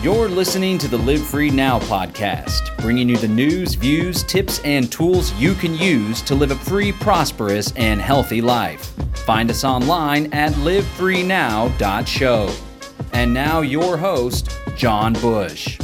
You're listening to the Live Free Now podcast, bringing you the news, views, tips, and tools you can use to live a free, prosperous, and healthy life. Find us online at livefreenow.show. And now, your host, John Bush.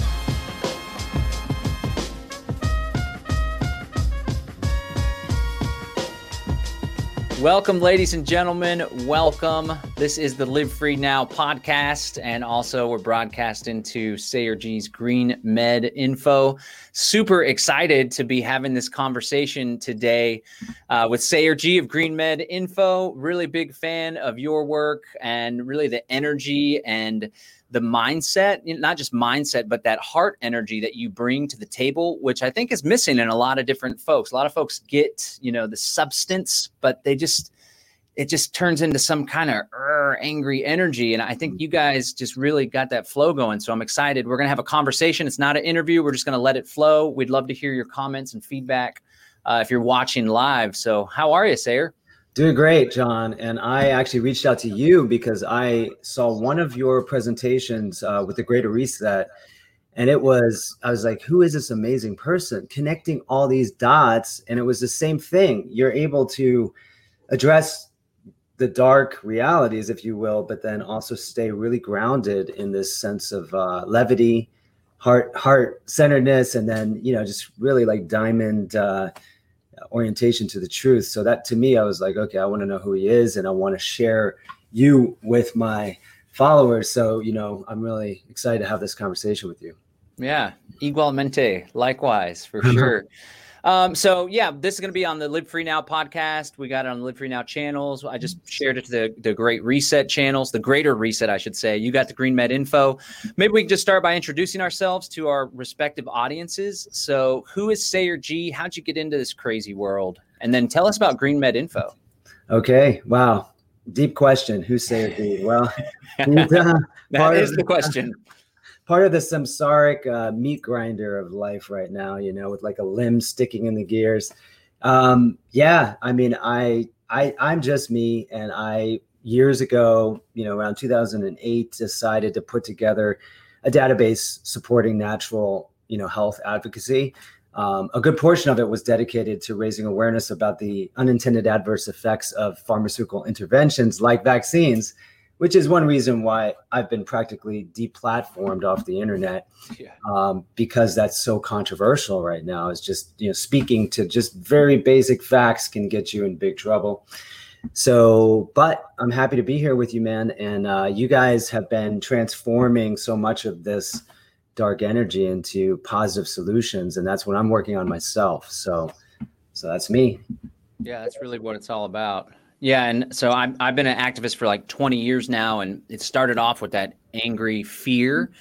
Welcome, ladies and gentlemen. Welcome. This is the Live Free Now podcast, and also we're broadcasting to Sayer Ji's Green Med Info. Super excited to be having this conversation today uh, with Sayer Ji of Green Med Info. Really big fan of your work and really the energy and the mindset, not just mindset, but that heart energy that you bring to the table, which I think is missing in a lot of different folks. A lot of folks get, you know, the substance, but they just, it just turns into some kind of uh, angry energy. And I think you guys just really got that flow going. So I'm excited. We're going to have a conversation. It's not an interview. We're just going to let it flow. We'd love to hear your comments and feedback uh, if you're watching live. So, how are you, Sayer? Doing great, John. And I actually reached out to you because I saw one of your presentations uh, with the Greater Reset. And it was, I was like, who is this amazing person connecting all these dots? And it was the same thing. You're able to address the dark realities, if you will, but then also stay really grounded in this sense of uh, levity, heart, heart centeredness, and then, you know, just really like diamond. Uh, orientation to the truth. So that to me, I was like, okay, I want to know who he is and I want to share you with my followers. So, you know, I'm really excited to have this conversation with you. Yeah. Igualmente. Likewise, for sure. Um, so yeah, this is going to be on the Live Free Now podcast. We got it on the Live Free Now channels. I just shared it to the, the Great Reset channels, the Greater Reset, I should say. You got the Green Med info. Maybe we can just start by introducing ourselves to our respective audiences. So, who is Sayer Ji? How'd you get into this crazy world? And then tell us about Green Med info. Okay. Wow. Deep question. Who's Sayer Ji? Well, uh, that is the question part of the samsaric uh, meat grinder of life right now, you know, with like a limb sticking in the gears. Um, yeah, I mean, I, I, I'm just me, and I years ago, you know, around 2008, decided to put together a database supporting natural, you know, health advocacy. Um, a good portion of it was dedicated to raising awareness about the unintended adverse effects of pharmaceutical interventions like vaccines which is one reason why I've been practically deplatformed off the internet yeah. um, because that's so controversial right now. Is just you know speaking to just very basic facts can get you in big trouble. So, but I'm happy to be here with you, man. And uh, you guys have been transforming so much of this dark energy into positive solutions, and that's what I'm working on myself. So, so that's me. Yeah, that's really what it's all about. Yeah, and so I'm I've been an activist for like 20 years now, and it started off with that angry fear.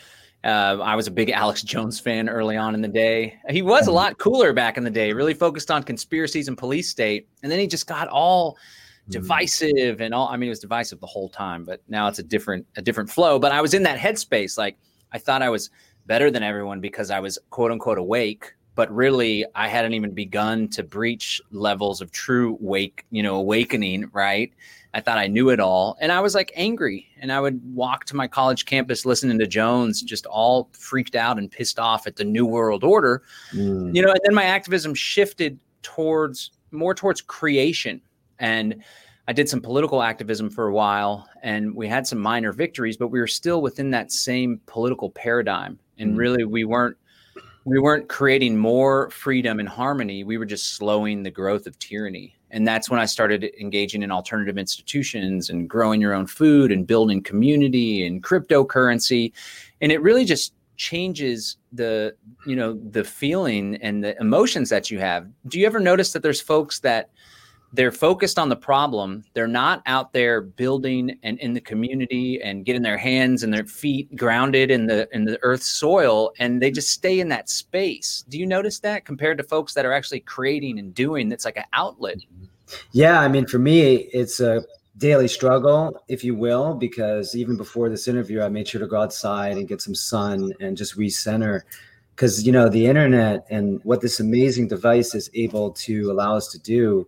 Uh, I was a big Alex Jones fan early on in the day. He was a mm-hmm. lot cooler back in the day, really focused on conspiracies and police state, and then he just got all mm-hmm. divisive and all. I mean, it was divisive the whole time, but now it's a different a different flow. But I was in that headspace, like I thought I was better than everyone because I was quote unquote awake but really I hadn't even begun to breach levels of true wake, you know, awakening, right? I thought I knew it all. And I was like angry. And I would walk to my college campus listening to Jones, just all freaked out and pissed off at the New World Order. Mm. You know, and then my activism shifted towards more towards creation. And I did some political activism for a while and we had some minor victories, but we were still within that same political paradigm. And mm. really, we weren't we weren't creating more freedom and harmony. We were just slowing the growth of tyranny. And that's when I started engaging in alternative institutions and growing your own food and building community and cryptocurrency. And it really just changes the, you know, the feeling and the emotions that you have. Do you ever notice that there's folks that they're focused on the problem. They're not out there building and in the community and getting their hands and their feet grounded in the in the earth's soil and they just stay in that space. Do you notice that compared to folks that are actually creating and doing that's like an outlet? Yeah, I mean for me it's a daily struggle, if you will, because even before this interview I made sure to go outside and get some sun and just recenter because you know the internet and what this amazing device is able to allow us to do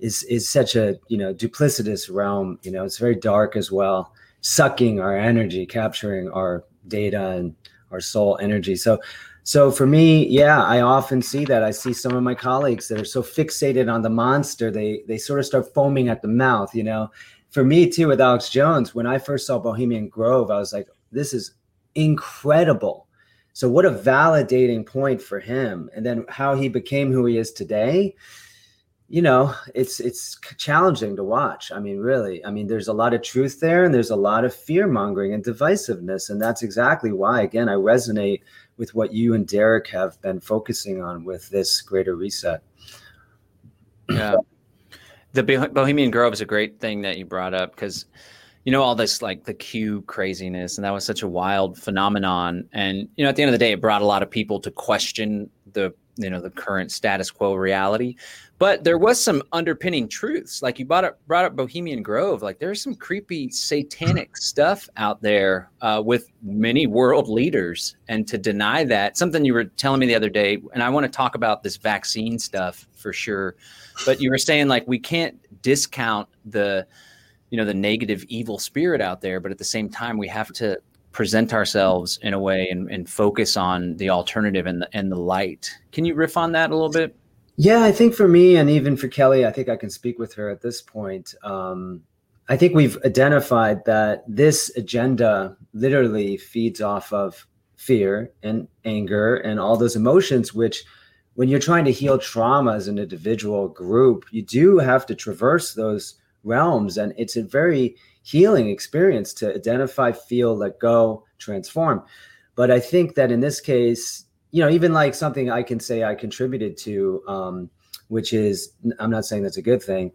is is such a you know duplicitous realm. You know, it's very dark as well, sucking our energy, capturing our data and our soul energy. So so for me, yeah, I often see that. I see some of my colleagues that are so fixated on the monster, they they sort of start foaming at the mouth, you know. For me too, with Alex Jones, when I first saw Bohemian Grove, I was like, this is incredible. So what a validating point for him. And then how he became who he is today you know it's it's challenging to watch. I mean really i mean there's a lot of truth there and there's a lot of fear mongering and divisiveness and that's exactly why again i resonate with what you and derrick have been focusing on with this greater reset. Yeah. The bohemian grove is a great thing that you brought up because you know all this like the q craziness and that was such a wild phenomenon and you know at the end of the day it brought a lot of people to question the you know the current status quo reality but there was some underpinning truths like you brought up brought up bohemian grove like there's some creepy satanic stuff out there uh, with many world leaders and to deny that something you were telling me the other day and i want to talk about this vaccine stuff for sure but you were saying like we can't discount the you know the negative evil spirit out there but at the same time we have to present ourselves in a way and, and focus on the alternative and the, and the light. Can you riff on that a little bit? Yeah, I think for me and even for Kelly, I think I can speak with her at this point. Um, I think we've identified that this agenda literally feeds off of fear and anger and all those emotions, which when you're trying to heal trauma as an individual group, you do have to traverse those realms. And it's a very healing experience to identify, feel, let go, transform. But I think that in this case, you know, even like something I can say I contributed to, um, which is, I'm not saying that's a good thing,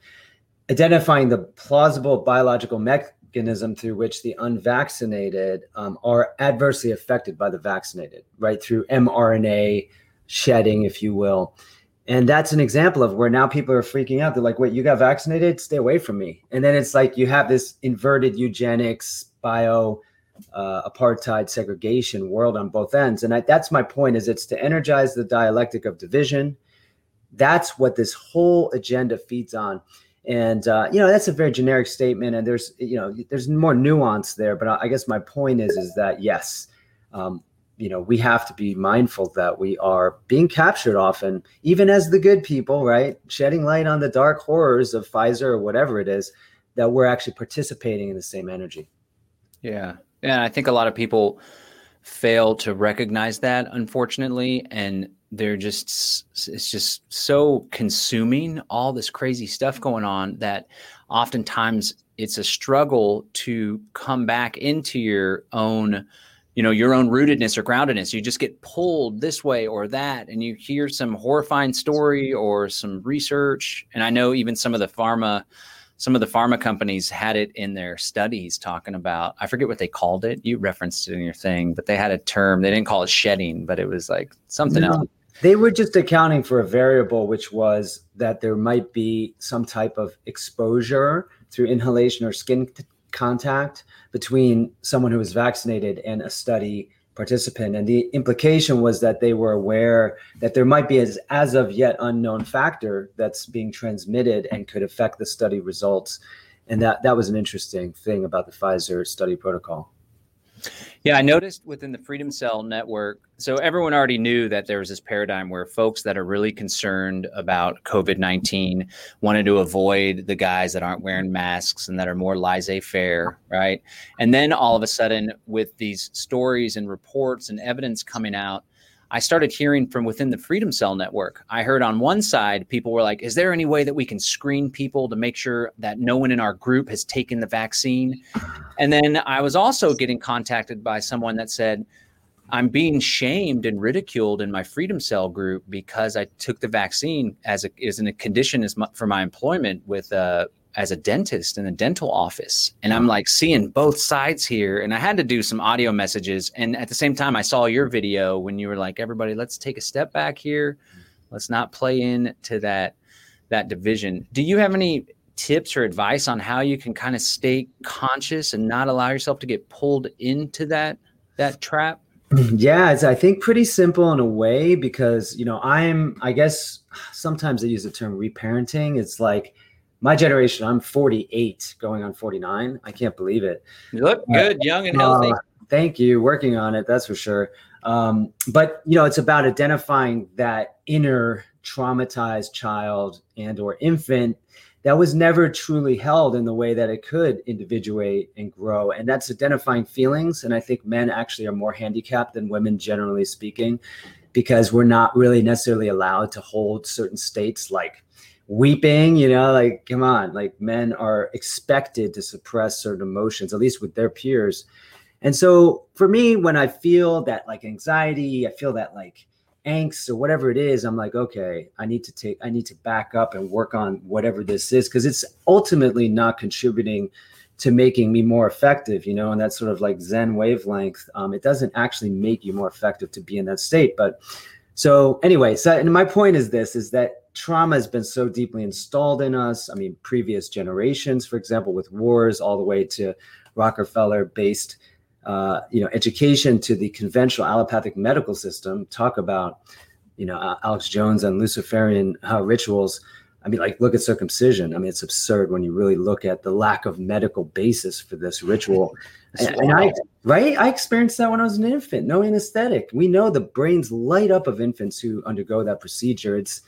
identifying the plausible biological mechanism through which the unvaccinated um, are adversely affected by the vaccinated, right? Through mRNA shedding, if you will. And that's an example of where now people are freaking out. They're like, wait, you got vaccinated? Stay away from me. And then it's like you have this inverted eugenics, bio uh, apartheid segregation world on both ends. And I, that's my point is it's to energize the dialectic of division. That's what this whole agenda feeds on. And, uh, you know, that's a very generic statement. And there's, you know, there's more nuance there. But I guess my point is, is that yes, um, you know we have to be mindful that we are being captured often even as the good people right shedding light on the dark horrors of pfizer or whatever it is that we're actually participating in the same energy yeah yeah i think a lot of people fail to recognize that unfortunately and they're just it's just so consuming all this crazy stuff going on that oftentimes it's a struggle to come back into your own you know your own rootedness or groundedness. You just get pulled this way or that and you hear some horrifying story or some research. And i know even some of the pharma some of the pharma companies had it in their studies talking about i forget what they called it. You referenced it in your thing but they had a term they didn't call it shedding but it was like something no, else. They were just accounting for a variable which was that there might be some type of exposure through inhalation or skin contact between someone who was vaccinated and a study participant. And the implication was that they were aware that there might be as, as of yet unknown factor that's being transmitted and could affect the study results. And that, that was an interesting thing about the Pfizer study protocol. Yeah, I noticed within the Freedom Cell network, so everyone already knew that there was this paradigm where folks that are really concerned about COVID 19 wanted to avoid the guys that aren't wearing masks and that are more laissez faire, right? And then all of a sudden, with these stories and reports and evidence coming out, I started hearing from within the Freedom Cell network. I heard on one side, people were like, Is there any way that we can screen people to make sure that no one in our group has taken the vaccine? And then I was also getting contacted by someone that said, I'm being shamed and ridiculed in my Freedom Cell group because I took the vaccine as a as a condition as for my employment with uh, as a dentist in a dental office. And i'm like seeing both sides here and i had to do some audio messages. And at the same time i saw your video when you were like everybody let's take a step back here. Let's not play into that that division. Do you have any tips or advice on how you can kind of stay conscious and not allow yourself to get pulled into that that trap? Yeah it's i think pretty simple in a way because you know i'm i guess sometimes i use the term reparenting. It's like my generation, I'm 48 going on 49. I can't believe it. You look good, uh, young and healthy. Uh, thank you. Working on it, that's for sure. Um, but you know, it's about identifying that inner traumatized child and or infant that was never truly held in the way that it could individuate and grow and that's identifying feelings and i think men actually are more handicapped than women generally speaking because we're not really necessarily allowed to hold certain states like weeping you know like come on like men are expected to suppress certain emotions at least with their peers. And so for me when i feel that like anxiety i feel that like angst or whatever it is i'm like okay i need to take i need to back up and work on whatever this is because it's ultimately not contributing to making me more effective you know and that sort of like zen wavelength. Um, it doesn't actually make you more effective to be in that state but so anyway so and my point is this is that trauma has been so deeply installed in us. I mean previous generations for example with wars all the way to rockefeller based uh, you know education to the conventional allopathic medical system. Talk about you know alex jones and luciferian uh, rituals i mean like look at circumcision. I mean it's absurd when you really look at the lack of medical basis for this ritual. And, and, i right? I experienced that when i was an infant. No anesthetic. We know the brains light up of infants who undergo that procedure. It's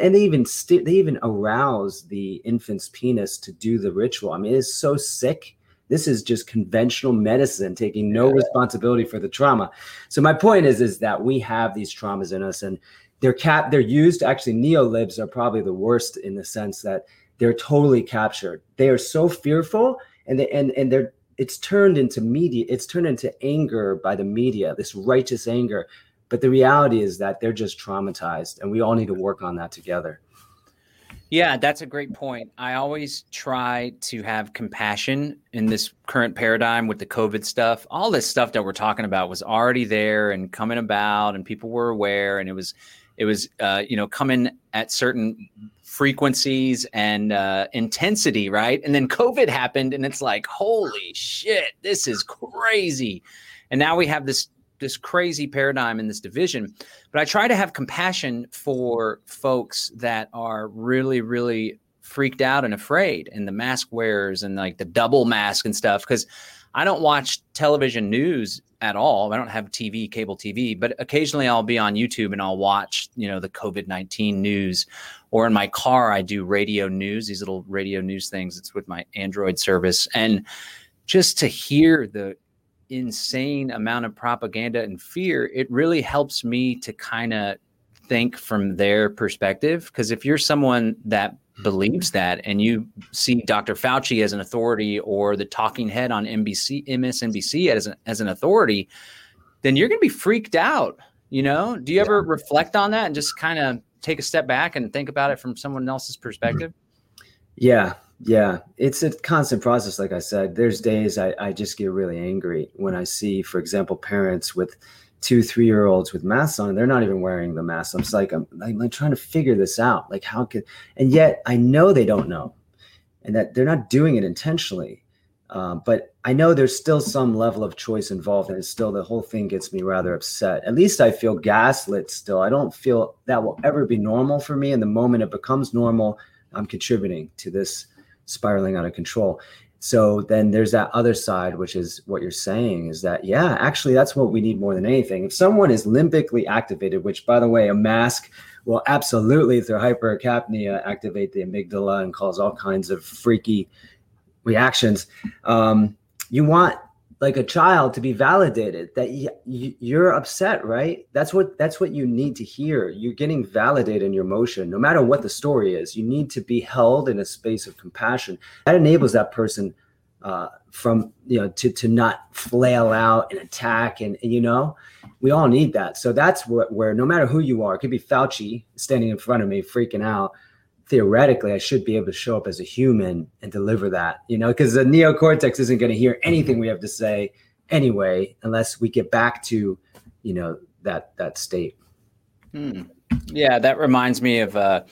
and they even st- they even arouse the infant's penis to do the ritual. I mean it's so sick. This is just conventional medicine taking no responsibility for the trauma. So my point is, is that we have these traumas in us, and they're cap they're used. Actually, neolibs are probably the worst in the sense that they're totally captured. They are so fearful, and they, and and they're it's turned into media. It's turned into anger by the media. This righteous anger. But the reality is that they're just traumatized, and we all need to work on that together. Yeah, that's a great point. I always try to have compassion in this current paradigm with the COVID stuff. All this stuff that we're talking about was already there and coming about, and people were aware, and it was, it was, uh, you know, coming at certain frequencies and uh, intensity, right? And then COVID happened, and it's like, holy shit, this is crazy. And now we have this this crazy paradigm in this division. But I try to have compassion for folks that are really, really freaked out and afraid, and the mask wearers and like the double mask and stuff. Because I don't watch television news at all. I don't have TV, cable TV, but occasionally I'll be on YouTube and I'll watch, you know, the COVID 19 news. Or in my car, I do radio news, these little radio news things. It's with my Android service. And just to hear the insane amount of propaganda and fear, it really helps me to kind of think from their perspective. Because if you're someone that Mm-hmm. believes that and you see Dr. Fauci as an authority or the talking head on NBC, MSNBC as an, as an authority, then you're going to be freaked out. You know, do you ever reflect on that and just kind of take a step back and think about it from someone else's perspective? Mm-hmm. Yeah, yeah, it's a constant process. Like I said, there's days I, I just get really angry when I see, for example, parents with two, three year olds with masks on. They're not even wearing the mask. I'm just like, I'm, I'm, I'm trying to figure this out. Like, how could, and yet I know they don't know and that they're not doing it intentionally. Um, but I know there's still some level of choice involved, and it's still the whole thing gets me rather upset. At least I feel gaslit still. I don't feel that will ever be normal for me. And the moment it becomes normal, I'm contributing to this spiraling out of control. So then there's that other side, which is what you're saying is that, yeah, actually, that's what we need more than anything. If someone is limbically activated, which by the way, a mask will absolutely, through hypercapnia, activate the amygdala and cause all kinds of freaky reactions. Um, you want like a child to be validated that you're upset right? That's what that's what you need to hear. You're getting validated in your emotion no matter what the story is. You need to be held in a space of compassion. That enables that person uh, from you know to to not flail out and attack and, and you know we all need that. So that's what where no matter who you are it could be fauci standing in front of me freaking out theoretically I should be able to show up as a human and deliver that, you know, because the neocortex isn't going to hear anything we have to say anyway, unless we get back to, you know, that that state. Hmm. Yeah, that reminds me of uh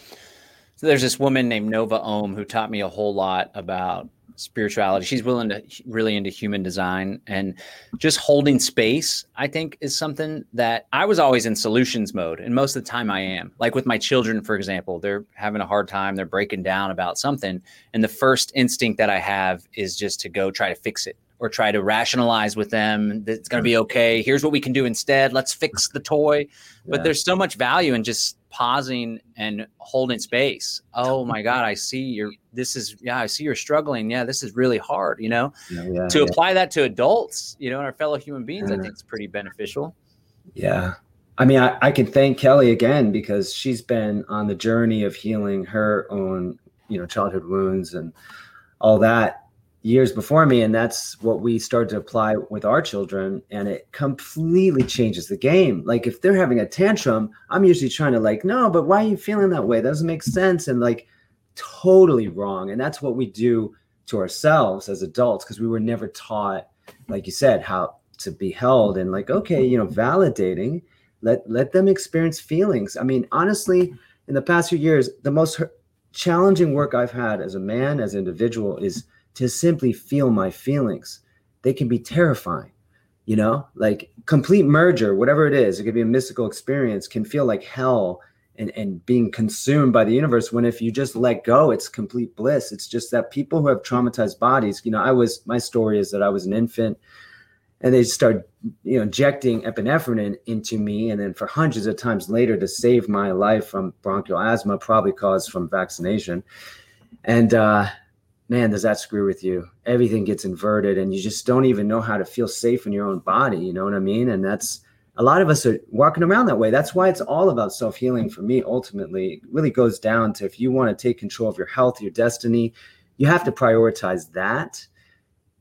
so there's this woman named Nova Om who taught me a whole lot about spirituality. She's willing to really into human design and just holding space, I think is something that I was always in solutions mode. And most of the time I am. Like with my children, for example, they're having a hard time, they're breaking down about something. And the first instinct that I have is just to go try to fix it or try to rationalize with them that it's going to be okay. Here's what we can do instead. Let's fix the toy. But yeah. there's so much value in just pausing and holding space. Oh my God, I see you're, this is, yeah, I see you're struggling. Yeah, this is really hard, you know? Yeah, yeah, to apply that to adults, you know, and our fellow human beings, I think it's pretty beneficial. Yeah. I mean, I, I can thank Kelly again because she's been on the journey of healing her own, you know, childhood wounds and all that years before me and that's what we started to apply with our children and it completely changes the game. Like if they're having a tantrum i'm usually trying to like no but why are you feeling that way? That doesn't make sense and like totally wrong and that's what we do to ourselves as adults because we were never taught like you said how to be held and like okay you know validating. Let let them experience feelings. I mean honestly in the past few years the most challenging work i've had as a man as an individual is to simply feel my feelings. They can be terrifying, you know, like complete merger, whatever it is, it could be a mystical experience, can feel like hell and, and being consumed by the universe. When if you just let go, it's complete bliss. It's just that people who have traumatized bodies, you know, I was, my story is that I was an infant and they start you know injecting epinephrine into me and then for hundreds of times later to save my life from bronchial asthma probably caused from vaccination and uh man, does that screw with you? Everything gets inverted and you just don't even know how to feel safe in your own body. You know what I mean? And that's a lot of us are walking around that way. That's why it's all about self healing for me. Ultimately, it really goes down to if you want to take control of your health, your destiny, you have to prioritize that.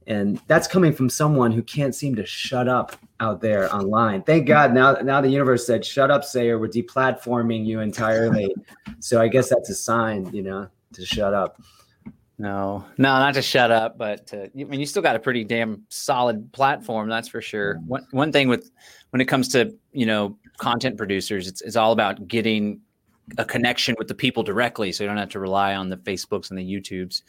And that's coming from someone who can't seem to shut up out there online. Thank God now now the universe said, shut up, Sayer. We're deplatforming you entirely. so I guess that's a sign, you know, to shut up. No, no, not to shut up, but to, I mean, you still got a pretty damn solid platform, that's for sure. One one thing with when it comes to you know content producers, it's it's all about getting a connection with the people directly, so you don't have to rely on the Facebooks and the YouTubes.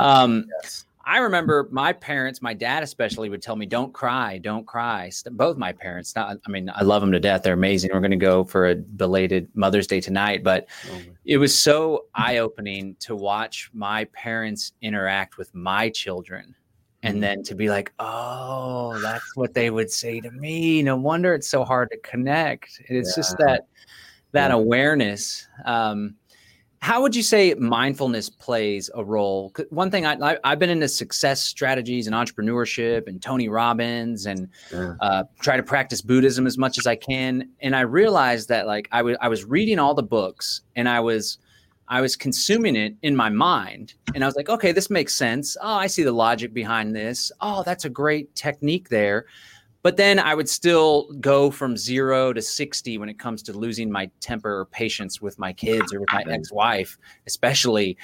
Um, yes. I remember my parents, my dad especially, would tell me, "Don't cry, don't cry." Both my parents. Not, I mean, I love them to death. They're amazing. We're going to go for a belated Mother's Day tonight, but oh it was so eye-opening to watch my parents interact with my children, and mm-hmm. then to be like, "Oh, that's what they would say to me." No wonder it's so hard to connect. It's yeah. just that that yeah. awareness. Um, how would you say mindfulness plays a role? One thing I, I have been into success strategies and entrepreneurship and Tony Robbins and yeah. uh, try to practice Buddhism as much as I can. And I realized that like I was I was reading all the books and I was I was consuming it in my mind and I was like, okay, this makes sense. Oh, I see the logic behind this. Oh, that's a great technique there. But then I would still go from zero to 60 when it comes to losing my temper or patience with my kids or with my ex wife, especially.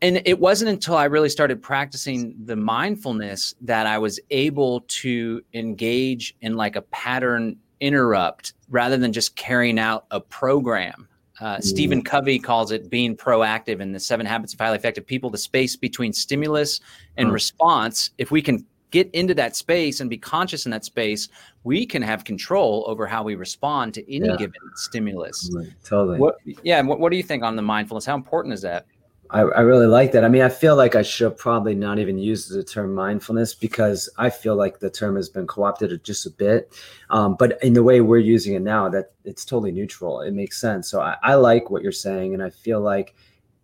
And it wasn't until I really started practicing the mindfulness that I was able to engage in like a pattern interrupt rather than just carrying out a program. Uh, mm. Stephen Covey calls it being proactive in the seven habits of highly effective people, the space between stimulus and mm. response. If we can get into that space and be conscious in that space, we can have control over how we respond to any yeah. given stimulus. Totally. What, yeah. What, what do you think on the mindfulness? How important is that? I, I, really like that. I mean, I feel like I should probably not even use the term mindfulness because I feel like the term has been co-opted just a bit. Um, but in the way we're using it now, that it's totally neutral. It makes sense. So I, I like what you're saying, and I feel like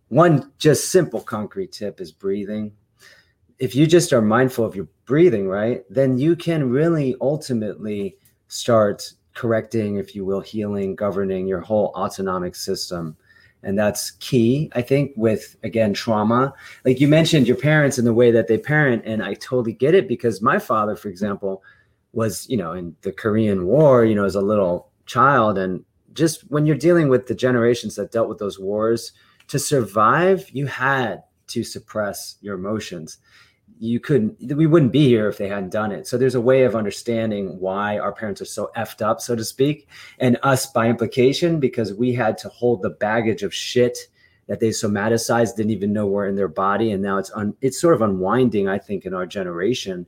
one just simple concrete tip is breathing if you just are mindful of your breathing, right, then you can really ultimately start correcting, if you will, healing, governing your whole autonomic system. And that's key, I think, with again, trauma. Like you mentioned, your parents and the way that they parent. And I totally get it because my father, for example, was, you know, in the Korean War, you know, as a little child. And just when you're dealing with the generations that dealt with those wars, to survive, you had to suppress your emotions you couldn't we wouldn't be here if they hadn't done it. So there's a way of understanding why our parents are so effed up so to speak and us by implication because we had to hold the baggage of shit that they somaticized didn't even know were in their body and now it's un, it's sort of unwinding i think in our generation.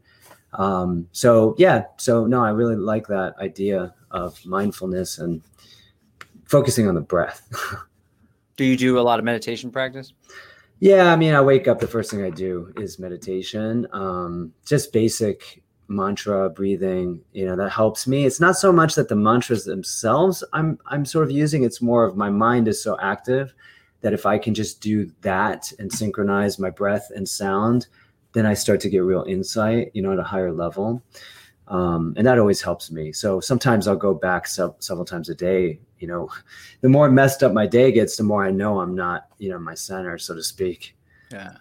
Um, so yeah so no i really like that idea of mindfulness and focusing on the breath. Do you do a lot of meditation practice Yeah, I mean, I wake up. The first thing I do is meditation. Um, just basic mantra breathing. You know that helps me. It's not so much that the mantras themselves I'm I'm sort of using. It's more of my mind is so active that if I can just do that and synchronize my breath and sound, then I start to get real insight. You know, at a higher level. Um, and that always helps me. So sometimes I'll go back se- several times a day. You know, the more messed up my day gets, the more I know I'm not, you know, my center, so to speak. Yeah,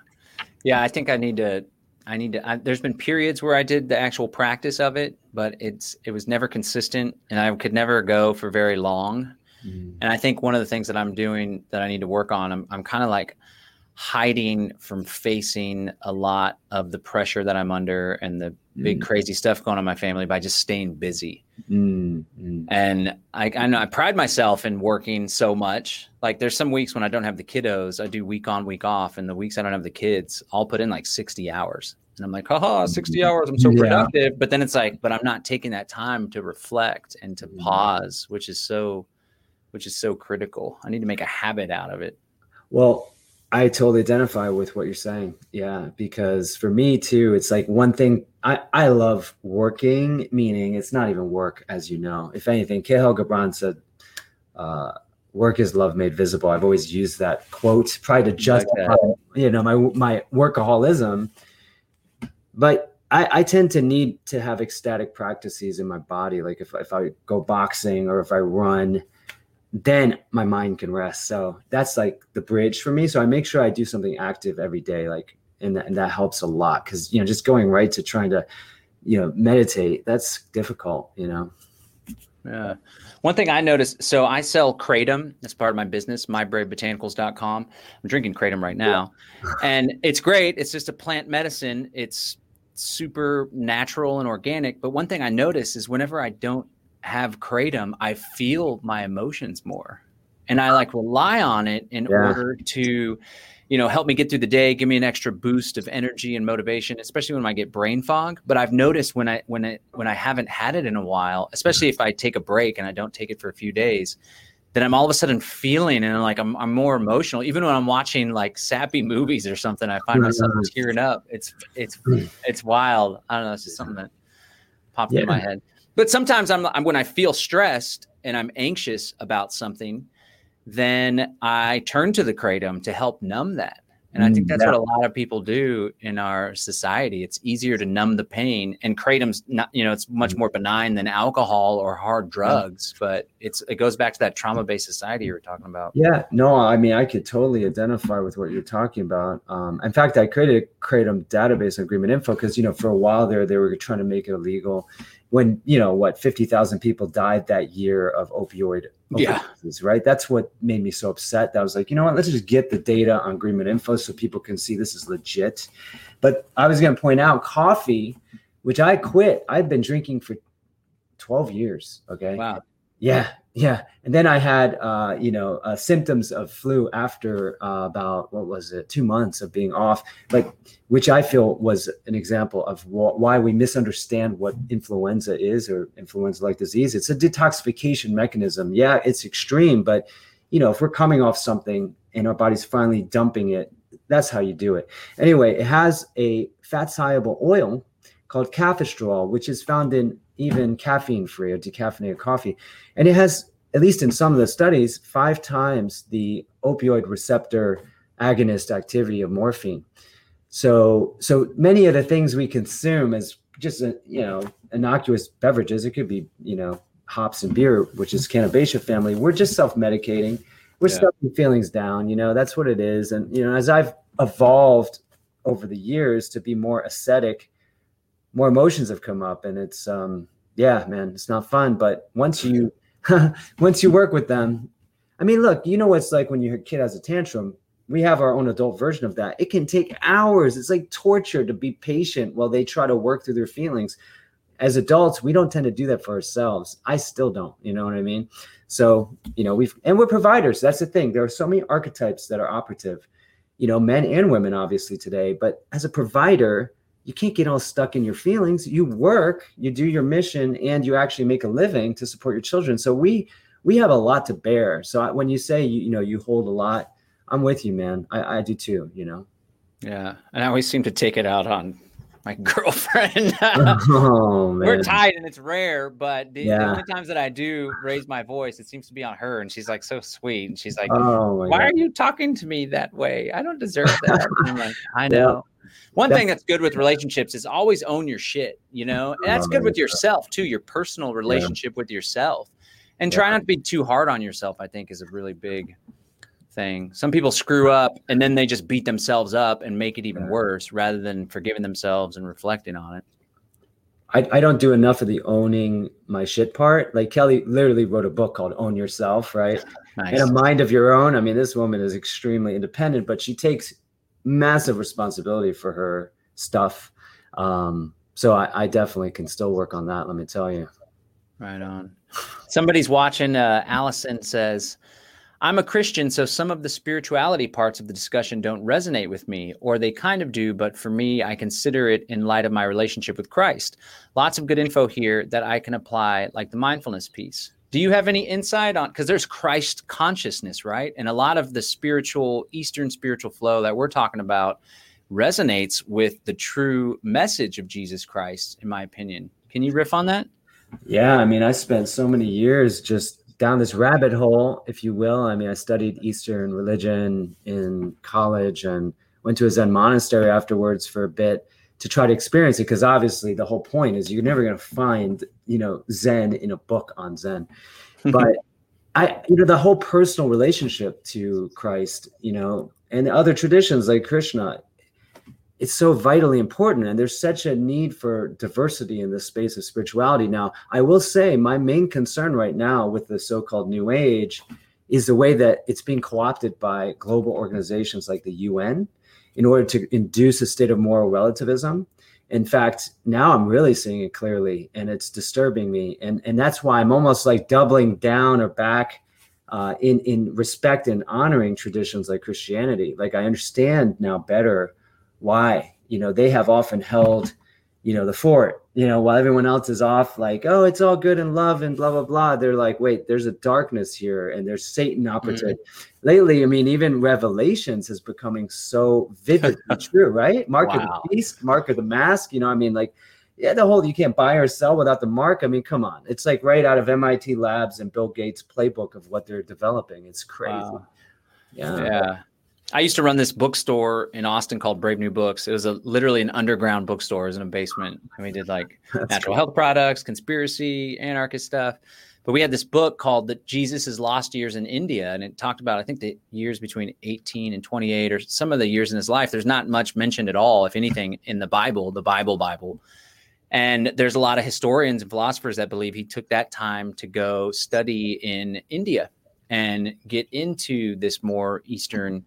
yeah. I think I need to. I need to. I, there's been periods where I did the actual practice of it, but it's it was never consistent, and I could never go for very long. Mm-hmm. And I think one of the things that I'm doing that I need to work on, I'm I'm kind of like hiding from facing a lot of the pressure that I'm under and the big mm. crazy stuff going on in my family by just staying busy. Mm, mm. And I, I know I pride myself in working so much. Like there's some weeks when I don't have the kiddos, I do week on, week off. And the weeks I don't have the kids, I'll put in like 60 hours. And I'm like, haha, 60 hours. I'm so productive. Yeah. But then it's like, but I'm not taking that time to reflect and to mm. pause, which is so, which is so critical. I need to make a habit out of it. Well, I totally identify with what you're saying. Yeah, because for me too, it's like one thing I, I love working, meaning it's not even work, as you know. If anything, Kahlil Gibran said, uh, work is love made visible. I've always used that quote, probably to justify, you know, my my workaholism. But I, I tend to need to have ecstatic practices in my body. Like if, if I go boxing or if I run, then my mind can rest. So that's like the bridge for me. So I make sure I do something active every day, like, and that, and that helps a lot because you know just going right to trying to, you know, meditate that's difficult. You know. Yeah. One thing I noticed, so I sell kratom as part of my business, mybravebotanicals.com. I'm drinking kratom right now. and it's great. It's just a plant medicine. It's super natural and organic. But one thing I notice is whenever I don't have kratom, I feel my emotions more. And I like rely on it in yeah. order to, you know, help me get through the day, give me an extra boost of energy and motivation, especially when I get brain fog. But I've noticed when I when it when I haven't had it in a while, especially mm-hmm. if I take a break and I don't take it for a few days, then I'm all of a sudden feeling and like I'm I'm more emotional. Even when I'm watching like sappy movies or something, I find myself mm-hmm. tearing up. It's it's mm. it's wild. I don't know. It's just something that popped yeah. in my head. But sometimes I'm, I'm when I feel stressed and I'm anxious about something, then I turn to the kratom to help numb that. And I think mm, that's yeah. what a lot of people do in our society. It's easier to numb the pain, and kratom's not, you know, it's much mm. more benign than alcohol or hard drugs. But it's it goes back to that trauma-based society you were talking about. Yeah, no, I mean, I could totally identify with what you're talking about. Um, in fact, I created a kratom database on Agreement Info because you know for a while there they were trying to make it illegal, when you know what 50,000 people died that year of opioid yeah. right? That's what made me so upset that I was like you know what? Let's just get the data on agreement info so people can see this is legit. But I was going to point out coffee which I quit. I've been drinking for 12 years okay? Wow yeah yeah, and then I had uh, you know uh, symptoms of flu after uh, about what was it two months of being off, but which I feel was an example of wh- why we misunderstand what influenza is or influenza-like disease. It's a detoxification mechanism. Yeah, it's extreme, but you know if we're coming off something and our body's finally dumping it, that's how you do it. Anyway, it has a fat soluble oil called cafestol, which is found in even caffeine free or decaffeinated coffee. And it has, at least in some of the studies, five times the opioid receptor agonist activity of morphine. So, so many of the things we consume as just a, you know innocuous beverages, it could be you know hops and beer, which is Cannabaceae family. We're just self medicating. We're yeah. stuffing feelings down. You know that's what it is. And you know as I've evolved over the years to be more ascetic more emotions have come up and it's um yeah man it's not fun but once you once you work with them i mean look you know what it's like when your kid has a tantrum. We have our own adult version of that. It can take hours. It's like torture to be patient while they try to work through their feelings. As adults we don't tend to do that for ourselves. I still don't you know what i mean? So you know we've and we're providers. That's the thing. There are so many archetypes that are operative you know men and women obviously today. But as a provider you can't get all stuck in your feelings. You work, you do your mission, and you actually make a living to support your children. So we we have a lot to bear. So when you say you, you know you hold a lot I'm with you, man. I, I do too. You know. Yeah, and I always seem to take it out on my girlfriend. oh, We're tied and it's rare, but the, yeah. the, only times that I do raise my voice, it seems to be on her. And she's like so sweet. And she's like, oh, Why God. are you talking to me that way? I don't deserve that. I'm like, I know. Yeah. One thing that's good with relationships is always own your shit, you know? And that's good with yourself too, your personal relationship yeah. with yourself. And try not to be too hard on yourself, I think, is a really big thing. Some people screw up and then they just beat themselves up and make it even worse rather than forgiving themselves and reflecting on it. I, I don't do enough of the owning my shit part. Like Kelly literally wrote a book called Own Yourself, right? Nice. In a mind of your own. I mean, this woman is extremely independent, but she takes massive responsibility for her stuff. Um, so I, I definitely can still work on that. Let me tell you. Right on. Somebody's watching. Uh, Allison says, I'm a Christian, so some of the spirituality parts of the discussion don't resonate with me, or they kind of do, but for me, I consider it in light of my relationship with Christ. Lots of good info here that I can apply, like the mindfulness piece. Do you have any insight on because there's Christ consciousness, right? And a lot of the spiritual, Eastern spiritual flow that we're talking about resonates with the true message of Jesus Christ, in my opinion. Can you riff on that? Yeah, I mean, I spent so many years just down this rabbit hole, if you will. I mean, I studied Eastern religion in college and went to a Zen monastery afterwards for a bit to try to experience it because obviously the whole point is you're never going to find you know Zen in a book on Zen, but I you know the whole personal relationship to Christ, you know, and other traditions like Krishna it's so vitally important and there's such a need for diversity in the space of spirituality. Now i will say my main concern right now with the so-called new age is the way that it's being co-opted by global organizations like the un in order to induce a state of moral relativism. In fact now i'm really seeing it clearly and it's disturbing me. And and that's why i'm almost like doubling down or back uh, in in respect and honoring traditions like christianity. Like i understand now better why? You know they have often held you know the fort you know while everyone else is off like oh it's all good and love and blah blah blah. They're like wait there's a darkness here and there's satan operative. Mm-hmm. lately i mean even revelations is becoming so vividly true right? Mark wow. of the beast mark of the mask you know i mean like yeah the whole you can't buy or sell without the mark i mean come on. It's like right out of mit labs and bill gates playbook of what they're developing. It's crazy. Wow. yeah. Yeah I used to run this bookstore in Austin called Brave New Books. It was a literally an underground bookstore. It was in a basement, and we did like That's natural cool. health products, conspiracy, anarchist stuff. But we had this book called "The Jesus' Lost Years in India," and it talked about I think the years between 18 and 28, or some of the years in his life. There's not much mentioned at all, if anything, in the Bible, the Bible Bible. And there's a lot of historians and philosophers that believe he took that time to go study in India and get into this more Eastern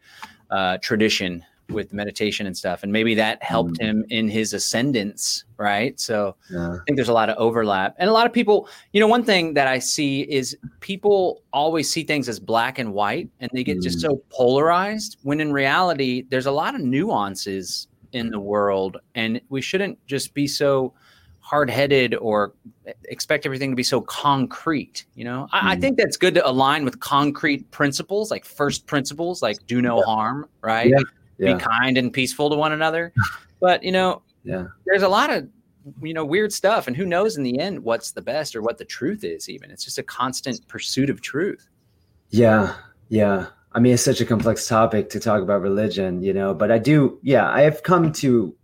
uh, tradition with meditation and stuff. And maybe that helped mm. him in his ascendance, right? So yeah. I think there's a lot of overlap. And a lot of people, you know, one thing that I see is people always see things as black and white and they get mm. just so polarized when in reality, there's a lot of nuances in the world. And we shouldn't just be so hard-headed or expect everything to be so concrete you know I, I, hmm. think that's good to align with concrete principles like first principles like do no yeah. harm right yeah. Yeah. be kind and peaceful to one another but you know yeah there's a lot of you know weird stuff and who knows in the end what's the best or what the truth is even it's just a constant pursuit of truth yeah yeah i mean it's such a complex topic to talk about religion you know but i do yeah i have come to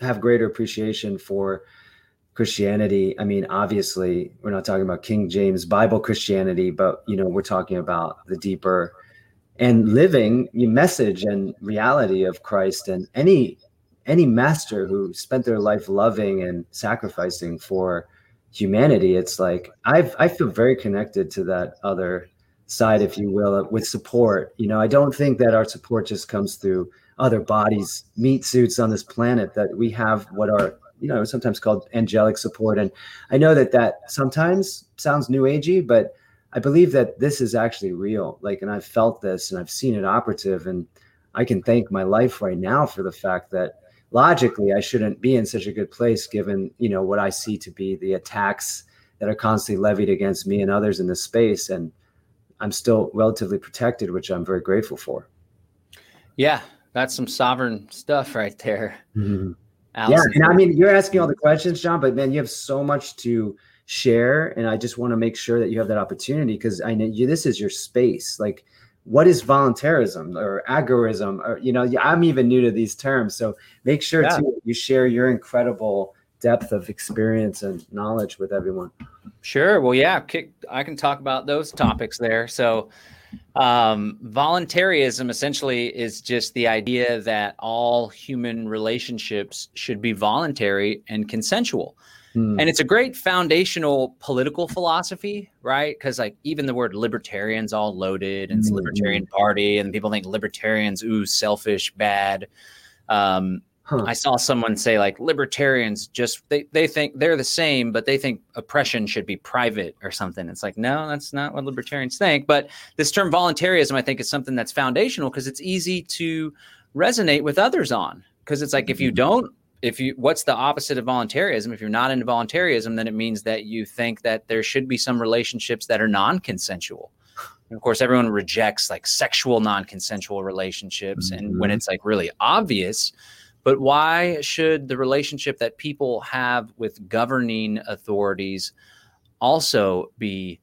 have greater appreciation for Christianity, I mean, obviously, we're not talking about King James Bible Christianity, but you know, we're talking about the deeper and living message and reality of Christ and any any master who spent their life loving and sacrificing for humanity. It's like I've I feel very connected to that other side, if you will, with support. You know, I don't think that our support just comes through other bodies, meat suits on this planet. That we have what our you know sometimes called angelic support. And i know that that sometimes sounds new agey but i believe that this is actually real. Like and i've felt this and i've seen it operative. And i can thank my life right now for the fact that logically i shouldn't be in such a good place given you know what i see to be the attacks that are constantly levied against me and others in this space. And i'm still relatively protected which i'm very grateful for. Yeah, that's some sovereign stuff right there. Mm-hmm. Yeah, and I mean, you're asking all the questions, John, but man, you have so much to share, and I just want to make sure that you have that opportunity because I know you, this is your space. Like, what is voluntarism or agorism? Or you know, I'm even new to these terms, so make sure yeah. to you share your incredible depth of experience and knowledge with everyone. Sure. Well, yeah, I can talk about those topics there. So, um, voluntarism essentially is just the idea that all human relationships should be voluntary and consensual. Hmm. And it's a great foundational political philosophy, right? Because like even the word libertarian's all loaded, and it's libertarian party, and people think libertarians, ooh, selfish, bad. Um, Huh. I saw someone say like libertarians just they, they think they're the same, but they think oppression should be private or something. It's like, no, that's not what libertarians think. But this term voluntarism, I think, is something that's foundational because it's easy to resonate with others on. Because it's like if you mm-hmm. don't, if you what's the opposite of voluntarism? If you're not into voluntarism, then it means that you think that there should be some relationships that are non-consensual. And of course, everyone rejects like sexual non-consensual relationships. Mm-hmm. And when mm-hmm. it's like really obvious, but why should the relationship that people have with governing authorities also be?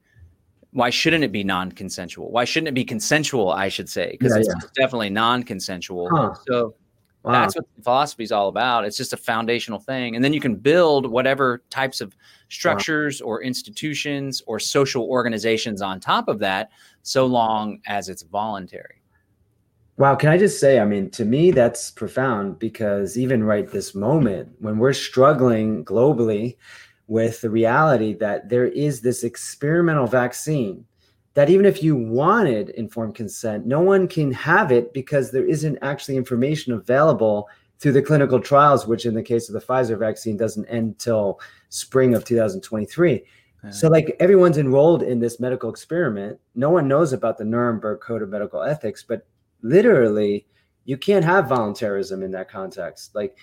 Why shouldn't it be non-consensual? Why shouldn't it be consensual? I should say because yeah, it's yeah. definitely non-consensual. Huh. So Wow. That's what philosophy is all about. It's just a foundational thing. And then you can build whatever types of structures wow. or institutions or social organizations on top of that, so long as it's voluntary. Wow, can I just say, I mean, to me, that's profound because even right this moment, when we're struggling globally with the reality that there is this experimental vaccine, that even if you wanted informed consent, no one can have it because there isn't actually information available through the clinical trials, which in the case of the Pfizer vaccine doesn't end till spring of 2023. So, like everyone's enrolled in this medical experiment. No one knows about the Nuremberg Code of Medical Ethics, but literally you can't have voluntarism in that context. Like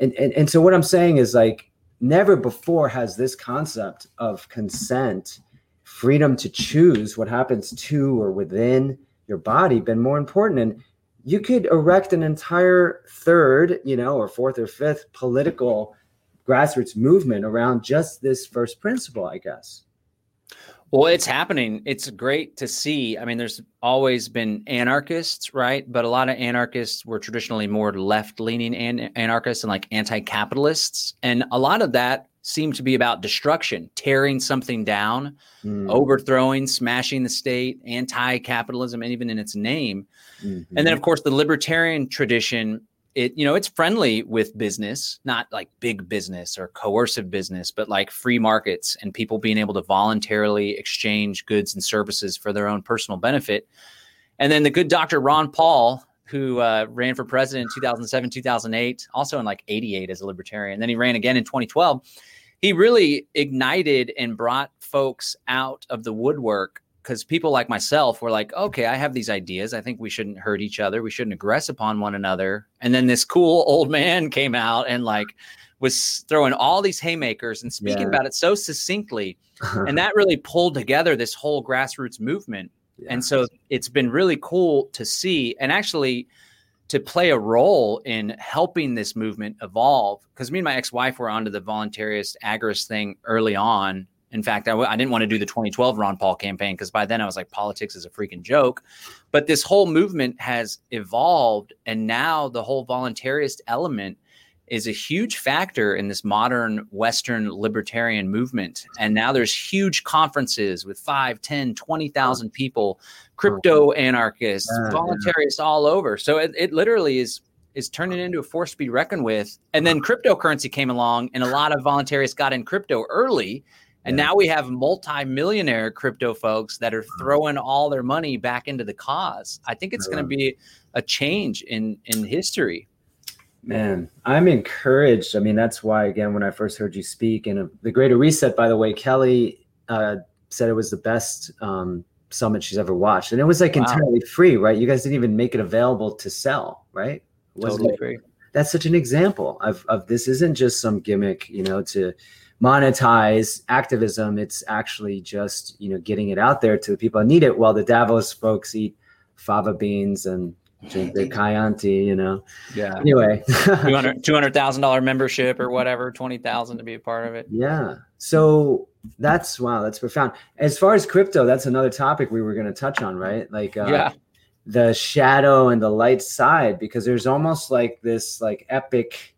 and, and and so what i'm saying is like never before has this concept of consent freedom to choose what happens to or within your body been more important. And you could erect an entire third you know or fourth or fifth political grassroots movement around just this first principle i guess well, it's happening. It's great to see. I mean, there's always been anarchists, right? But a lot of anarchists were traditionally more left leaning an- anarchists and like anti capitalists. And a lot of that seemed to be about destruction, tearing something down, mm. overthrowing, smashing the state, anti capitalism, and even in its name. Mm-hmm. And then, of course, the libertarian tradition it you know it's friendly with business not like big business or coercive business but like free markets and people being able to voluntarily exchange goods and services for their own personal benefit. And then the good dr ron paul who uh, ran for president in 2007 2008 also in like 88 as a libertarian then he ran again in 2012 he really ignited and brought folks out of the woodwork because people like myself were like, okay, I have these ideas. I think we shouldn't hurt each other. We shouldn't aggress upon one another. And then this cool old man came out and like was throwing all these haymakers and speaking yeah. about it so succinctly. and that really pulled together this whole grassroots movement. Yeah. And so it's been really cool to see and actually to play a role in helping this movement evolve. Because me and my ex wife were onto the voluntarist agorist thing early on in fact, I w- I didn't want to do the 2012 Ron Paul campaign because by then I was like, politics is a freaking joke. But this whole movement has evolved, and now the whole voluntarist element is a huge factor in this modern Western libertarian movement. And now there's huge conferences with 5, 10, 20,000 people, crypto mm-hmm. anarchists, voluntarists all over. So it, it literally is is turning into a force to be reckoned with. And then cryptocurrency came along, and a lot of voluntarists got in crypto early and yeah. now we have multi-millionaire crypto folks that are throwing all their money back into the cause. I think it's going to be a change in in history. Man, I'm encouraged. I mean, that's why again, when I first heard you speak, and uh, the Greater Reset, by the way, Kelly uh, said it was the best um, summit she's ever watched, and it was like wow. entirely free, right? You guys didn't even make it available to sell, right? It totally free. That's such an example of of this isn't just some gimmick, you know, to monetize activism. It's actually just you know getting it out there to the people that need it. While the Davos folks eat fava beans and drink their Chianti, you know. Yeah. Anyway, two hundred thousand dollar membership or whatever, twenty thousand to be a part of it. Yeah. So that's wow, that's profound. As far as crypto, that's another topic we were going to touch on, right? Like, uh, yeah, the shadow and the light side, because there's almost like this like epic,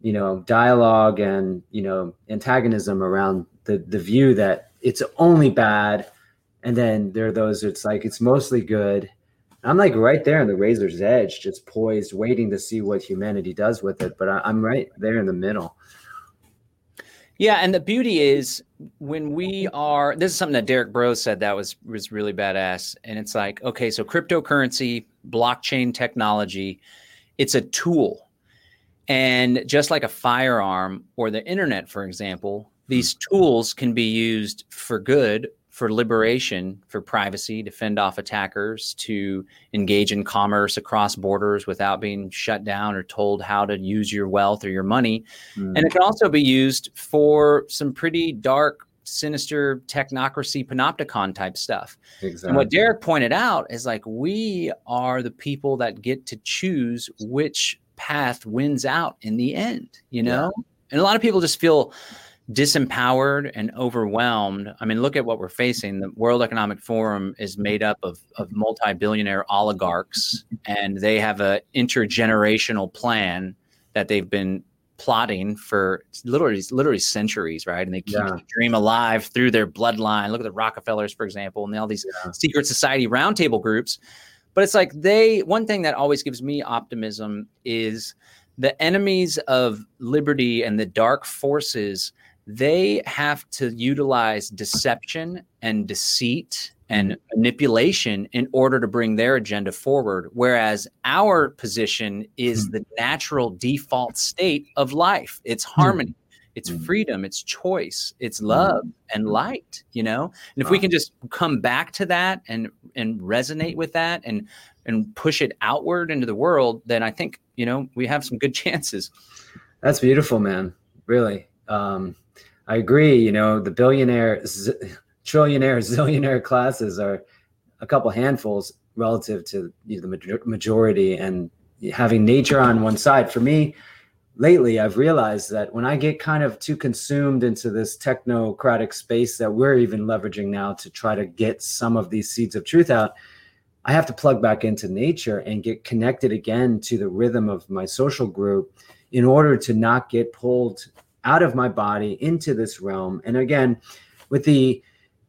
you know, dialogue and you know antagonism around the the view that it's only bad, and then there are those it's like it's mostly good I'm like right there on the razor's edge, just poised, waiting to see what humanity does with it. But I, I'm right there in the middle. Yeah, and the beauty is when we are this is something that Derrick Broze said that was was really badass. And it's like, okay, so cryptocurrency, blockchain technology, it's a tool. And just like a firearm or the internet, for example, these tools can be used for good for liberation, for privacy, to fend off attackers, to engage in commerce across borders without being shut down or told how to use your wealth or your money. Mm. And it can also be used for some pretty dark, sinister technocracy, panopticon type stuff. Exactly. And what Derrick pointed out is like we are the people that get to choose which path wins out in the end, you know? Yeah. And a lot of people just feel disempowered and overwhelmed. I mean, look at what we're facing. The World Economic Forum is made up of, of multi-billionaire oligarchs, and they have an intergenerational plan that they've been plotting for literally literally centuries, right? And they keep yeah. the dream alive through their bloodline. Look at the Rockefellers, for example, and all these yeah. secret society roundtable groups. But it's like they one thing that always gives me optimism is the enemies of liberty and the dark forces they have to utilize deception and deceit and manipulation in order to bring their agenda forward. Whereas our position is hmm. the natural default state of life it's hmm. harmony, it's hmm. freedom, it's choice, it's love and light, you know? And if we can just come back to that and and resonate with that and and push it outward into the world, then I think, you know, we have some good chances. That's beautiful, man. Really. Um, I agree. You know, the billionaire, z- trillionaire, zillionaire classes are a couple handfuls relative to you know, the majority, and having nature on one side. For me, lately, I've realized that when I get kind of too consumed into this technocratic space that we're even leveraging now to try to get some of these seeds of truth out, I have to plug back into nature and get connected again to the rhythm of my social group in order to not get pulled out of my body into this realm. And again, with the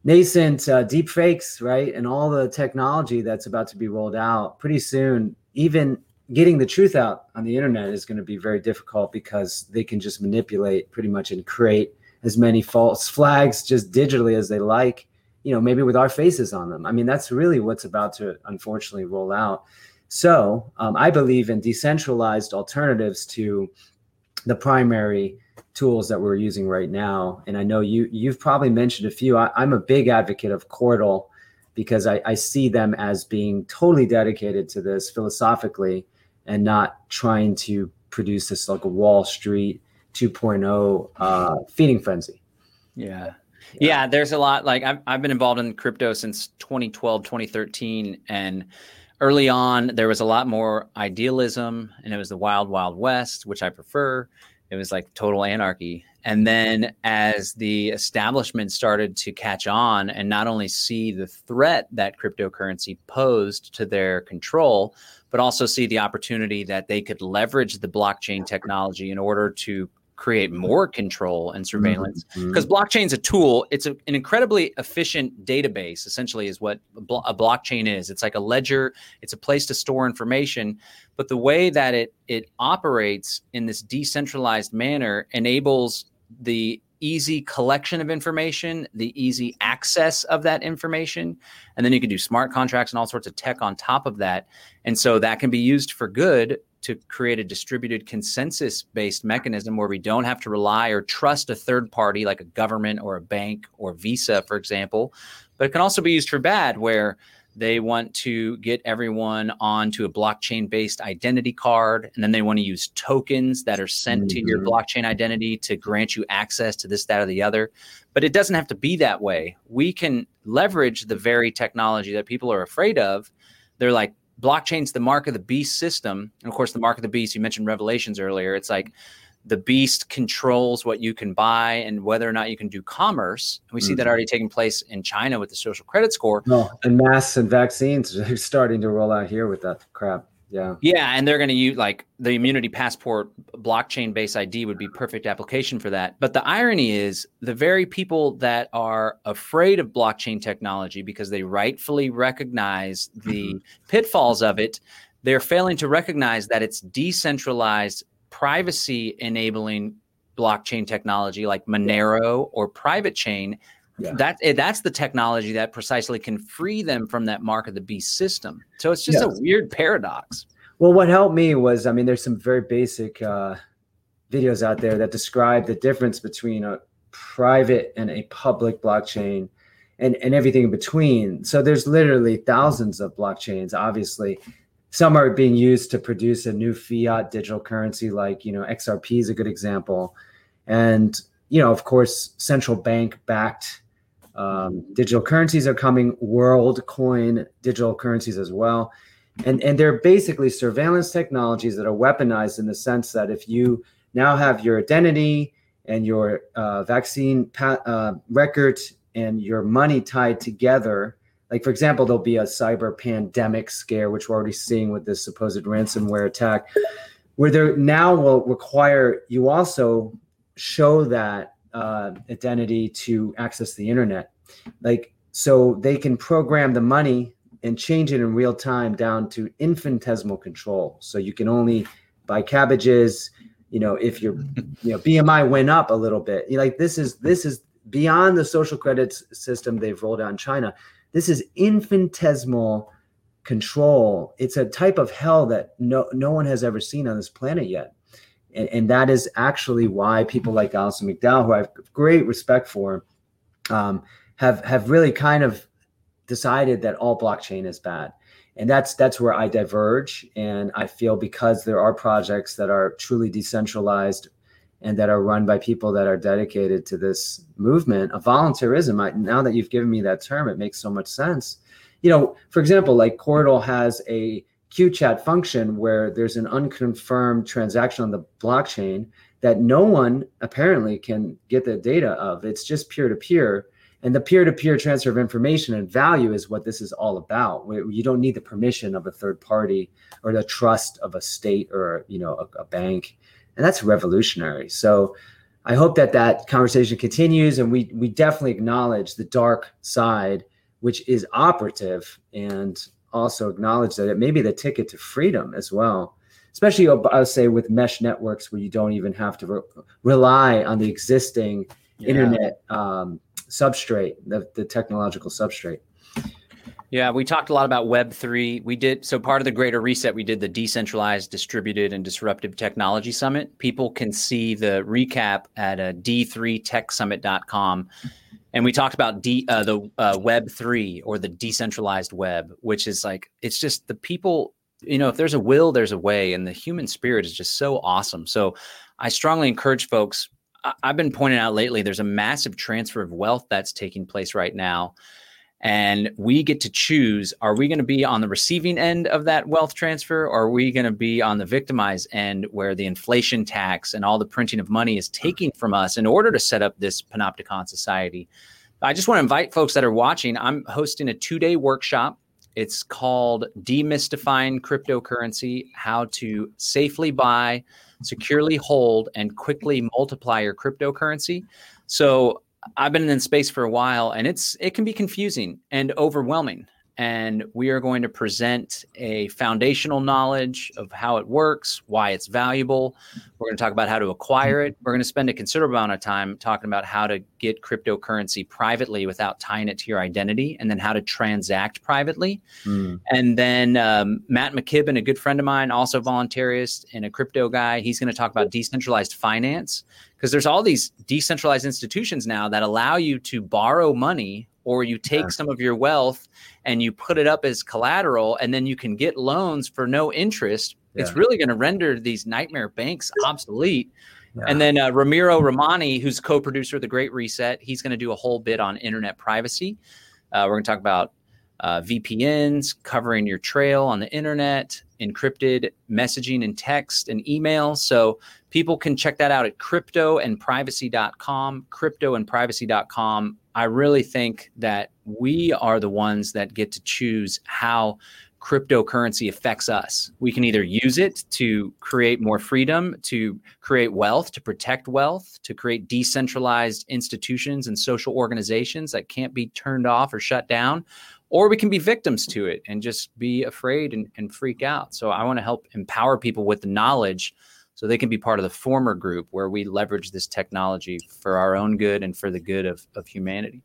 nascent uh, deep fakes, right, and all the technology that's about to be rolled out, pretty soon, even getting the truth out on the internet is going to be very difficult because they can just manipulate pretty much and create as many false flags just digitally as they like you know maybe with our faces on them i mean that's really what's about to unfortunately roll out so um, i believe in decentralized alternatives to the primary tools that we're using right now. And I know you you've probably mentioned a few. I, am a big advocate of Qortal because I, I see them as being totally dedicated to this philosophically and not trying to produce this like a Wall Street 2.0 uh, feeding frenzy. Yeah. yeah. there's a lot like I've, I've been involved in crypto since 2012, 2013. And early on, there was a lot more idealism and it was the wild, wild west, which I prefer. It was like total anarchy. And then as the establishment started to catch on and not only see the threat that cryptocurrency posed to their control, but also see the opportunity that they could leverage the blockchain technology in order to create more control and surveillance. Because mm-hmm. blockchain is a tool. It's a, an incredibly efficient database essentially is what a, blo- a, blockchain is. It's like a ledger. It's a place to store information. But the way that it it operates in this decentralized manner enables the easy collection of information the easy access of that information and then you can do smart contracts and all sorts of tech on top of that and so that can be used for good to create a distributed consensus based mechanism where we don't have to rely or trust a third party like a government or a bank or Visa, for example. But it can also be used for bad, where they want to get everyone onto a blockchain based identity card, and then they want to use tokens that are sent mm-hmm. to your mm-hmm. blockchain identity to grant you access to this, that, or the other. But it doesn't have to be that way. We can leverage the very technology that people are afraid of. They're like, blockchain's the mark of the beast system. And of course, the mark of the beast, you mentioned Revelations earlier. It's like the beast controls what you can buy and whether or not you can do commerce. And we see mm-hmm. that already taking place in China with the social credit score. No, and masks and vaccines are starting to roll out here with that crap. Yeah. Yeah. And they're going to use like the immunity passport blockchain based ID would be perfect application for that. But the irony is the very people that are afraid of blockchain technology because they rightfully recognize the mm-hmm. pitfalls of it, they're failing to recognize that it's decentralized privacy enabling blockchain technology like Monero or Pirate Chain. Yeah. That eh, that's the technology that precisely can free them from that mark of the beast system. So it's just yes. a weird paradox. Well, what helped me was, I mean, there's some very basic uh, videos out there that describe the difference between a private and a public blockchain, and and everything in between. So there's literally thousands of blockchains, obviously, some are being used to produce a new fiat digital currency like you know xrp is a good example. And you know of course central bank backed um, digital currencies are coming world coin digital currencies as well. And and they're basically surveillance technologies that are weaponized in the sense that if you now have your identity and your uh, vaccine pa- uh, record and your money tied together like for example there'll be a cyber pandemic scare which we're already seeing with this supposed ransomware attack where there now will require you also show that uh, identity to access the internet. Like so they can program the money and change it in real time down to infinitesimal control. So you can only buy cabbages you know if your you know bmi went up a little bit. Like this is this is beyond the social credit system they've rolled out in china this is infinitesimal control. It's a type of hell that no no one has ever seen on this planet yet. And, and that is actually why people like Alison McDowell, who I have great respect for, um, have have really kind of decided that all blockchain is bad. And that's that's where I diverge. And I feel because there are projects that are truly decentralized and that are run by people that are dedicated to this movement of voluntarism. I, now that you've given me that term, it makes so much sense. You know, for example, like Qortal has a QChat function where there's an unconfirmed transaction on the blockchain that no one apparently can get the data of. It's just peer to peer. And the peer to peer transfer of information and value is what this is all about. You don't need the permission of a third party or the trust of a state or you know a, a bank and that's revolutionary. So I hope that that conversation continues, and we we definitely acknowledge the dark side, which is operative, and also acknowledge that it may be the ticket to freedom as well. Especially, I'll say with mesh networks where you don't even have to re- rely on the existing yeah. internet um, substrate, the, the technological substrate. Yeah, we talked a lot about Web3. We did so part of the greater reset, we did the decentralized, distributed, and disruptive technology summit. People can see the recap at uh, d3techsummit.com. And we talked about D, uh, the uh, Web3 or the decentralized web, which is like, it's just the people, you know, if there's a will, there's a way. And the human spirit is just so awesome. So I strongly encourage folks. I- I've been pointing out lately, there's a massive transfer of wealth that's taking place right now and we get to choose are we going to be on the receiving end of that wealth transfer or are we going to be on the victimized end where the inflation tax and all the printing of money is taking from us in order to set up this panopticon society? I just want to invite folks that are watching i'm hosting a two-day workshop. It's called demystifying cryptocurrency how to safely buy securely hold and quickly multiply your cryptocurrency. So I've been in space for a while and it's it can be confusing and overwhelming. And we are going to present a foundational knowledge of how it works, why it's valuable. We're going to talk about how to acquire it. We're going to spend a considerable amount of time talking about how to get cryptocurrency privately without tying it to your identity, and then how to transact privately. Mm. And then um, Matt McKibben, a good friend of mine, also voluntarist and a crypto guy, he's going to talk about decentralized finance because there's all these decentralized institutions now that allow you to borrow money or you take yeah. some of your wealth and you put it up as collateral and then you can get loans for no interest yeah. it's really going to render these nightmare banks obsolete yeah. and then uh, ramiro romani who's co-producer of the great reset he's going to do a whole bit on internet privacy uh, we're going to talk about uh, VPNs, covering your trail on the internet, encrypted messaging and text and email. So people can check that out at cryptoandprivacy.com, cryptoandprivacy.com. I really think that we are the ones that get to choose how cryptocurrency affects us. We can either use it to create more freedom, to create wealth, to protect wealth, to create decentralized institutions and social organizations that can't be turned off or shut down, or we can be victims to it and just be afraid and, and freak out. So I want to help empower people with the knowledge so they can be part of the former group where we leverage this technology for our own good and for the good of, of humanity.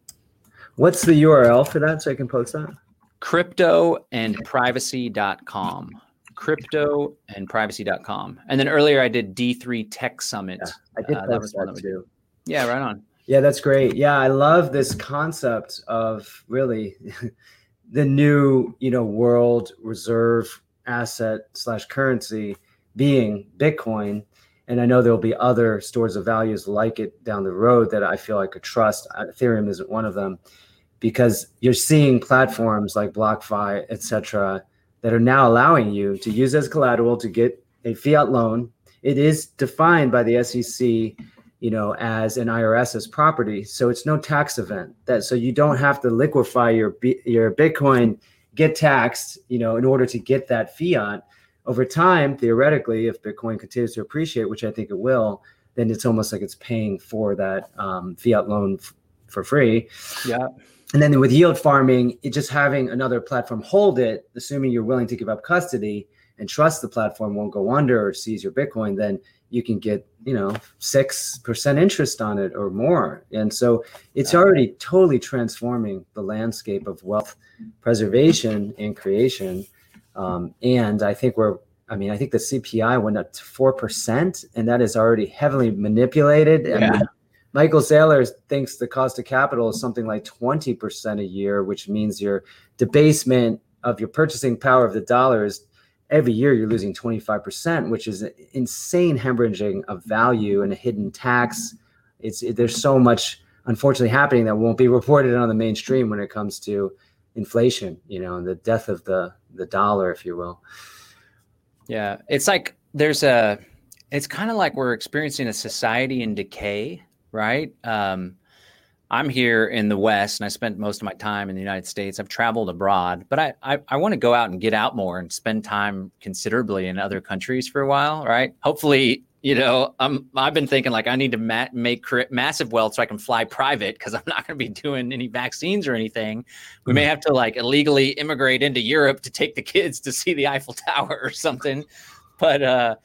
What's the URL for that so I can post that? Cryptoandprivacy.com. Cryptoandprivacy.com. And then earlier I did D3 Tech Summit. Yeah, I did uh, that, was that too. Yeah, right on. Yeah, that's great. Yeah, I love this concept of really the new, you know, world reserve asset slash currency being Bitcoin. And I know there'll be other stores of values like it down the road that I feel I could trust. Uh, Ethereum isn't one of them because you're seeing platforms like BlockFi, et cetera, that are now allowing you to use as collateral to get a fiat loan. It is defined by the SEC you know, as an IRS's property. So it's no tax event. That so you don't have to liquefy your your Bitcoin, get taxed, you know, in order to get that fiat. Over time, theoretically, if Bitcoin continues to appreciate, which I think it will, then it's almost like it's paying for that um, fiat loan f- for free. Yeah. And then with yield farming, it just having another platform hold it, assuming you're willing to give up custody and trust the platform won't go under or seize your Bitcoin, then you can get you know six percent interest on it or more and so it's already totally transforming the landscape of wealth preservation and creation um, and i think we're i mean i think the cpi went up to four percent and that is already heavily manipulated yeah. and michael saylor thinks the cost of capital is something like 20% a year which means your debasement of your purchasing power of the dollar is every year you're losing 25%, which is insane hemorrhaging of value and a hidden tax. It's it, there's so much unfortunately happening that won't be reported on the mainstream when it comes to inflation, you know, and the death of the the dollar, if you will. Yeah, it's like there's a it's kind of like we're experiencing a society in decay, right? Um, I'm here in the West and I spent most of my time in the United States. I've traveled abroad, but I, I, I want to go out and get out more and spend time considerably in other countries for a while, right? Hopefully, you know, I'm, I've been thinking like I need to ma- make massive wealth so I can fly private because I'm not going to be doing any vaccines or anything. We may mm-hmm. have to like illegally immigrate into Europe to take the kids to see the Eiffel Tower or something. But, uh,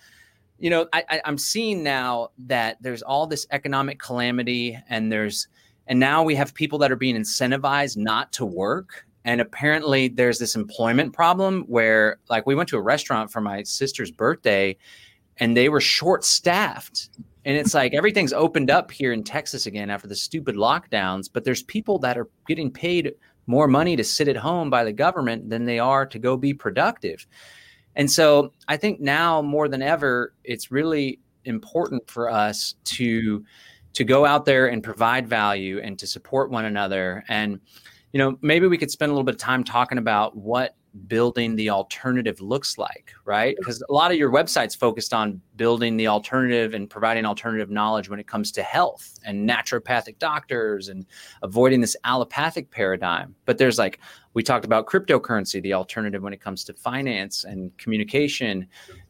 you know, I, I, I'm seeing now that there's all this economic calamity and there's, and now we have people that are being incentivized not to work. And apparently there's this employment problem where, like, we went to a restaurant for my sister's birthday and they were short staffed. And it's like everything's opened up here in Texas again after the stupid lockdowns, but there's people that are getting paid more money to sit at home by the government than they are to go be productive. And so I think now more than ever, it's really important for us to to go out there and provide value and to support one another and you know maybe we could spend a little bit of time talking about what building the alternative looks like right? Because a lot of your websites focused on building the alternative and providing alternative knowledge when it comes to health and naturopathic doctors and avoiding this allopathic paradigm. But there's like we talked about cryptocurrency the alternative when it comes to finance and communication.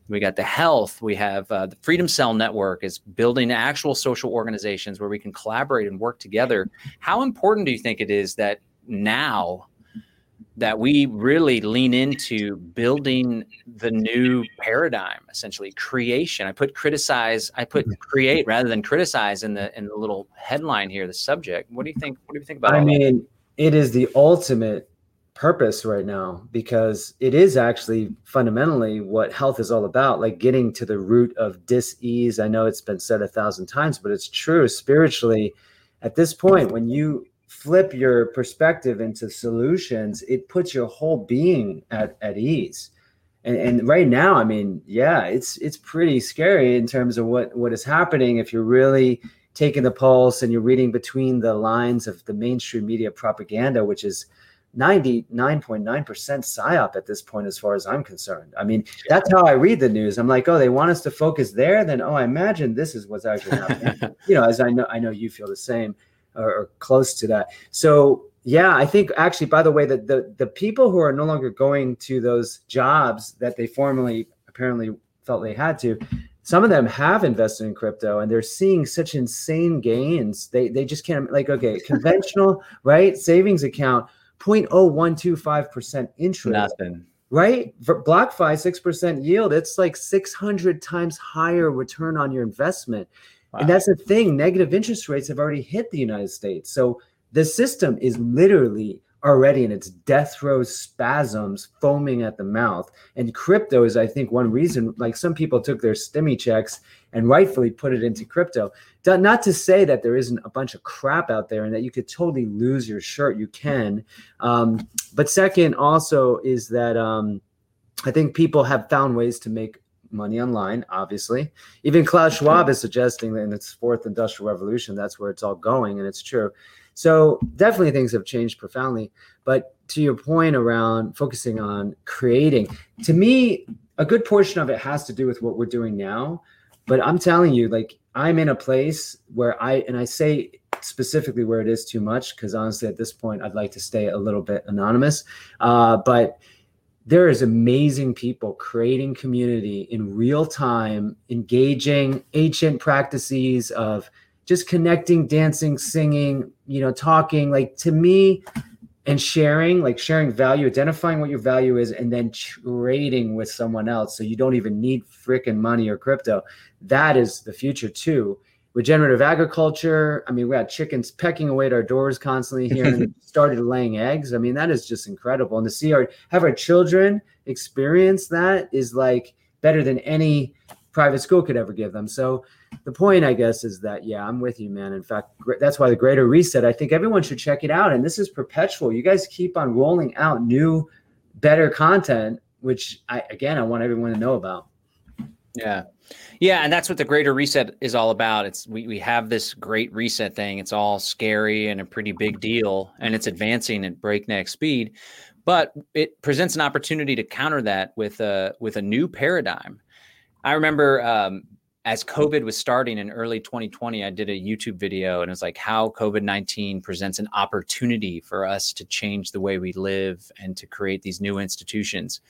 We got the health. We have uh, the freedom cell network is building actual social organizations where we can collaborate and work together. How important do you think it is that now that we really lean into building the new paradigm essentially creation i put criticize i put mm-hmm. create rather than criticize in the in the little headline here the subject what do you think what do you think about i mean that? it is the ultimate purpose right now because it is actually fundamentally what health is all about like getting to the root of dis-ease i know it's been said a thousand times but it's true spiritually at this point when you flip your perspective into solutions it puts your whole being at, at ease. And, and right now i mean yeah it's it's pretty scary in terms of what what is happening. If you're really taking the pulse and you're reading between the lines of the mainstream media propaganda which is 99.9% psyop at this point as far as i'm concerned. I mean that's how i read the news. I'm like oh they want us to focus there? Then oh i imagine this is what's actually happening. You know as i know i know you feel the same or, close to that. So yeah i think actually by the way that the the people who are no longer going to those jobs that they formerly apparently felt they had to some of them have invested in crypto and they're seeing such insane gains. They they just can't like okay conventional right savings account 0.0125% interest. Nothing. right? For BlockFi 6% yield it's like 600 times higher return on your investment wow. and that's the thing negative interest rates have already hit the United States so the system is literally already in its death row spasms, foaming at the mouth. And crypto is, I think, one reason. Like some people took their stimmy checks and rightfully put it into crypto. Not to say that there isn't a bunch of crap out there and that you could totally lose your shirt. You can. Um, but second, also, is that um, I think people have found ways to make money online, obviously. Even Klaus Schwab is suggesting that in its fourth industrial revolution, that's where it's all going, and it's true. So definitely things have changed profoundly. But to your point around focusing on creating, to me, a good portion of it has to do with what we're doing now. But I'm telling you, like I'm in a place where I and I say specifically where it is too much because honestly, at this point, I'd like to stay a little bit anonymous. Uh, but there is amazing people creating community in real time, engaging ancient practices of just connecting, dancing, singing, you know, talking, like to me, and sharing, like sharing value, identifying what your value is, and then trading with someone else. So you don't even need freaking money or crypto. That is the future too. Regenerative agriculture. I mean, we had chickens pecking away at our doors constantly here and started laying eggs. I mean, that is just incredible. And to see our have our children experience that is like better than any private school could ever give them. So the point, I guess, is that yeah, I'm with you, man. In fact, that's why the Greater Reset. I think everyone should check it out, and this is perpetual. You guys keep on rolling out new, better content, which I again I want everyone to know about. Yeah. Yeah, and that's what the greater reset is all about. It's we, we have this great reset thing. It's all scary and a pretty big deal, and it's advancing at breakneck speed. But it presents an opportunity to counter that with a with a new paradigm. I remember um, as COVID was starting in early 2020, I did a YouTube video and it was like how COVID 19 presents an opportunity for us to change the way we live and to create these new institutions.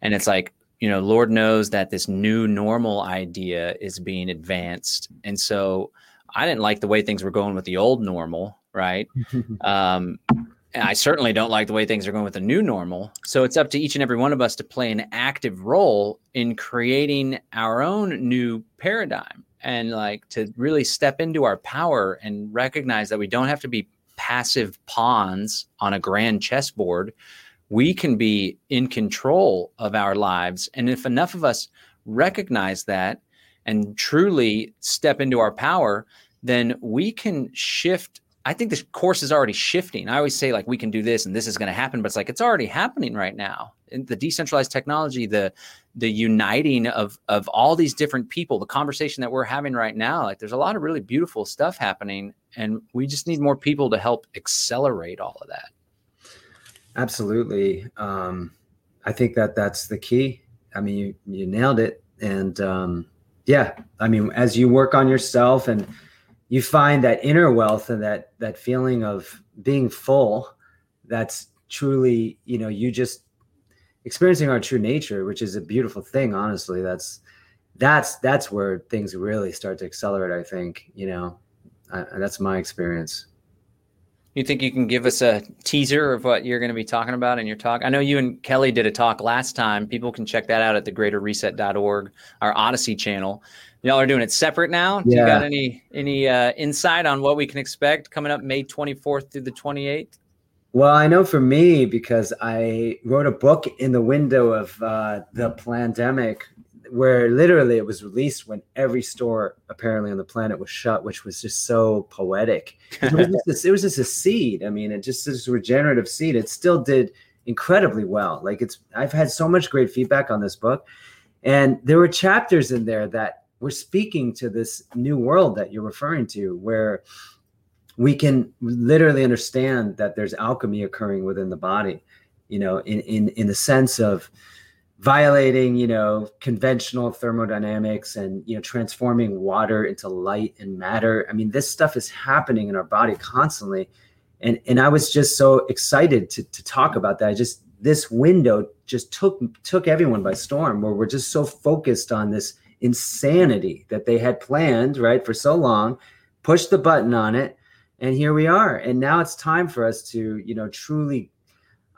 And it's like, you know, Lord knows that this new normal idea is being advanced. And so I didn't like the way things were going with the old normal, right? um, and I certainly don't like the way things are going with the new normal. So it's up to each and every one of us to play an active role in creating our own new paradigm and like to really step into our power and recognize that we don't have to be passive pawns on a grand chessboard. We can be in control of our lives. And if enough of us recognize that and truly step into our power, then we can shift I think the course is already shifting. I always say like we can do this and this is going to happen, but it's like it's already happening right now. And the decentralized technology, the the uniting of of all these different people, the conversation that we're having right now, like there's a lot of really beautiful stuff happening, and we just need more people to help accelerate all of that. Absolutely, um, I think that that's the key. I mean, you you nailed it, and um, yeah, I mean, as you work on yourself and you find that inner wealth and that that feeling of being full that's truly you know you just experiencing our true nature which is a beautiful thing honestly. That's that's that's where things really start to accelerate i think you know. I, that's my experience you think you can give us a teaser of what you're going to be talking about in your talk? I know you and Kelly did a talk last time. People can check that out at thegreaterreset.org, our Odysee channel y'all are doing it separate now. Do yeah. you got any any uh, insight on what we can expect coming up May 24th through the 28th? Well, I know for me because I wrote a book in the window of uh, the pandemic, where literally it was released when every store apparently on the planet was shut, which was just so poetic. It was just, this, it was just a seed. I mean, it just this regenerative seed. It still did incredibly well. Like it's, I've had so much great feedback on this book, and there were chapters in there that we're speaking to this new world that you're referring to where we can literally understand that there's alchemy occurring within the body you know in in in the sense of violating you know conventional thermodynamics and you know transforming water into light and matter. I mean this stuff is happening in our body constantly. And and i was just so excited to to talk about that. I just this window just took took everyone by storm where we're just so focused on this insanity that they had planned right for so long push the button on it and here we are. And now it's time for us to you know truly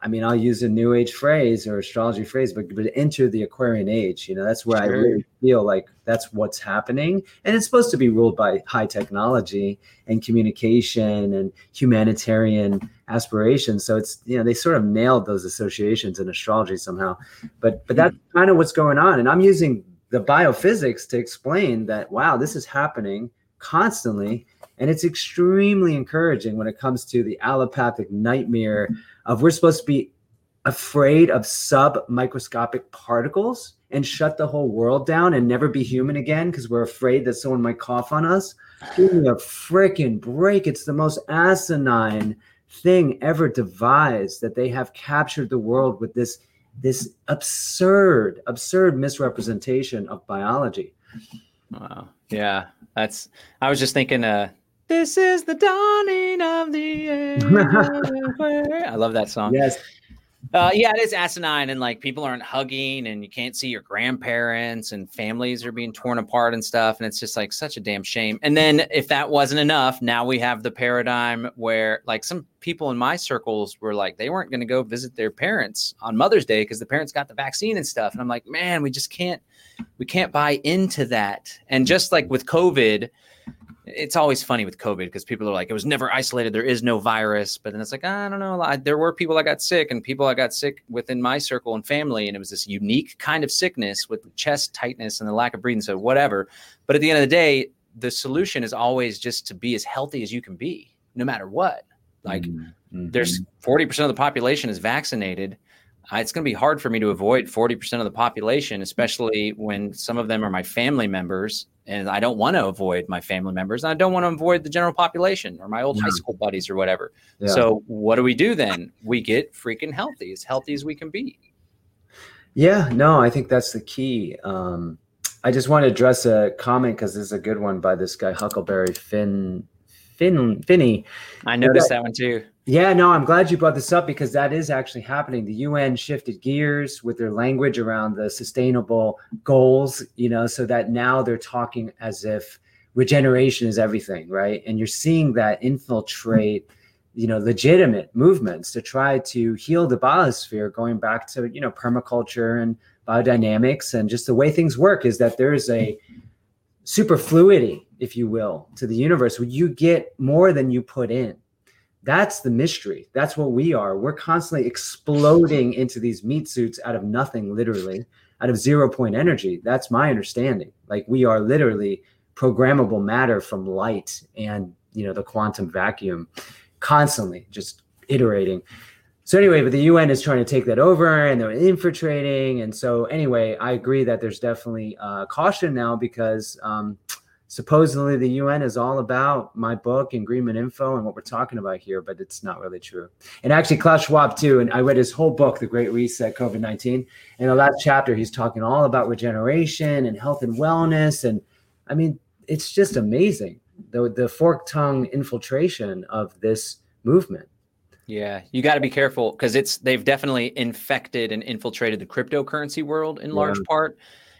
I mean, I'll use a new age phrase or astrology phrase, but but enter the Aquarian age. You know, that's where sure. I really feel like that's what's happening, and it's supposed to be ruled by high technology and communication and humanitarian aspirations. So it's you know they sort of nailed those associations in astrology somehow, but but that's hmm. kind of what's going on, and I'm using the biophysics to explain that wow, this is happening constantly. And it's extremely encouraging when it comes to the allopathic nightmare of we're supposed to be afraid of sub microscopic particles and shut the whole world down and never be human again because we're afraid that someone might cough on us. Give me a freaking break. It's the most asinine thing ever devised that they have captured the world with this this absurd absurd misrepresentation of biology. Wow. Yeah. That's I was just thinking uh this is the dawning of the. I love that song. Yes. Uh, yeah, it is asinine, and like people aren't hugging, and you can't see your grandparents, and families are being torn apart and stuff, and it's just like such a damn shame. And then if that wasn't enough, now we have the paradigm where like some people in my circles were like they weren't going to go visit their parents on Mother's Day because the parents got the vaccine and stuff, and I'm like, man, we just can't, we can't buy into that. And just like with COVID, it's always funny with COVID because people are like, it was never isolated. There is no virus. But then it's like, I don't know. I, there were people that got sick and people that got sick within my circle and family. And it was this unique kind of sickness with chest tightness and the lack of breathing. So, whatever. But at the end of the day, the solution is always just to be as healthy as you can be, no matter what. Like, mm-hmm. there's 40% of the population is vaccinated it's going to be hard for me to avoid 40% of the population, especially when some of them are my family members. And I don't want to avoid my family members. And I don't want to avoid the general population or my old yeah. high school buddies or whatever. Yeah. So, what do we do then? We get freaking healthy, as healthy as we can be. Yeah, no, I think that's the key. Um, I just want to address a comment because this is a good one by this guy, Huckleberry Finn, Finn, Finney. I noticed that, that one too. Yeah, no, I'm glad you brought this up because that is actually happening. The UN shifted gears with their language around the sustainable goals, you know, so that now they're talking as if regeneration is everything, right? And you're seeing that infiltrate, you know, legitimate movements to try to heal the biosphere, going back to, you know, permaculture and biodynamics and just the way things work is that there's a superfluity, if you will, to the universe you get more than you put in that's the mystery. That's what we are. We're constantly exploding into these meat suits out of nothing, literally, out of zero point energy. That's my understanding. Like we are literally programmable matter from light and you know the quantum vacuum, constantly just iterating. So anyway, but the UN is trying to take that over and they're infiltrating. And so anyway, I agree that there's definitely uh, caution now because um, supposedly the UN is all about my book and GreenMedInfo and what we're talking about here, but it's not really true. And actually, Klaus Schwab too. And I read his whole book, The Great Reset, COVID nineteen. In the last chapter, he's talking all about regeneration and health and wellness. And I mean, it's just amazing the the fork tongue infiltration of this movement. Yeah, you got to be careful because it's they've definitely infected and infiltrated the cryptocurrency world in large yeah. part.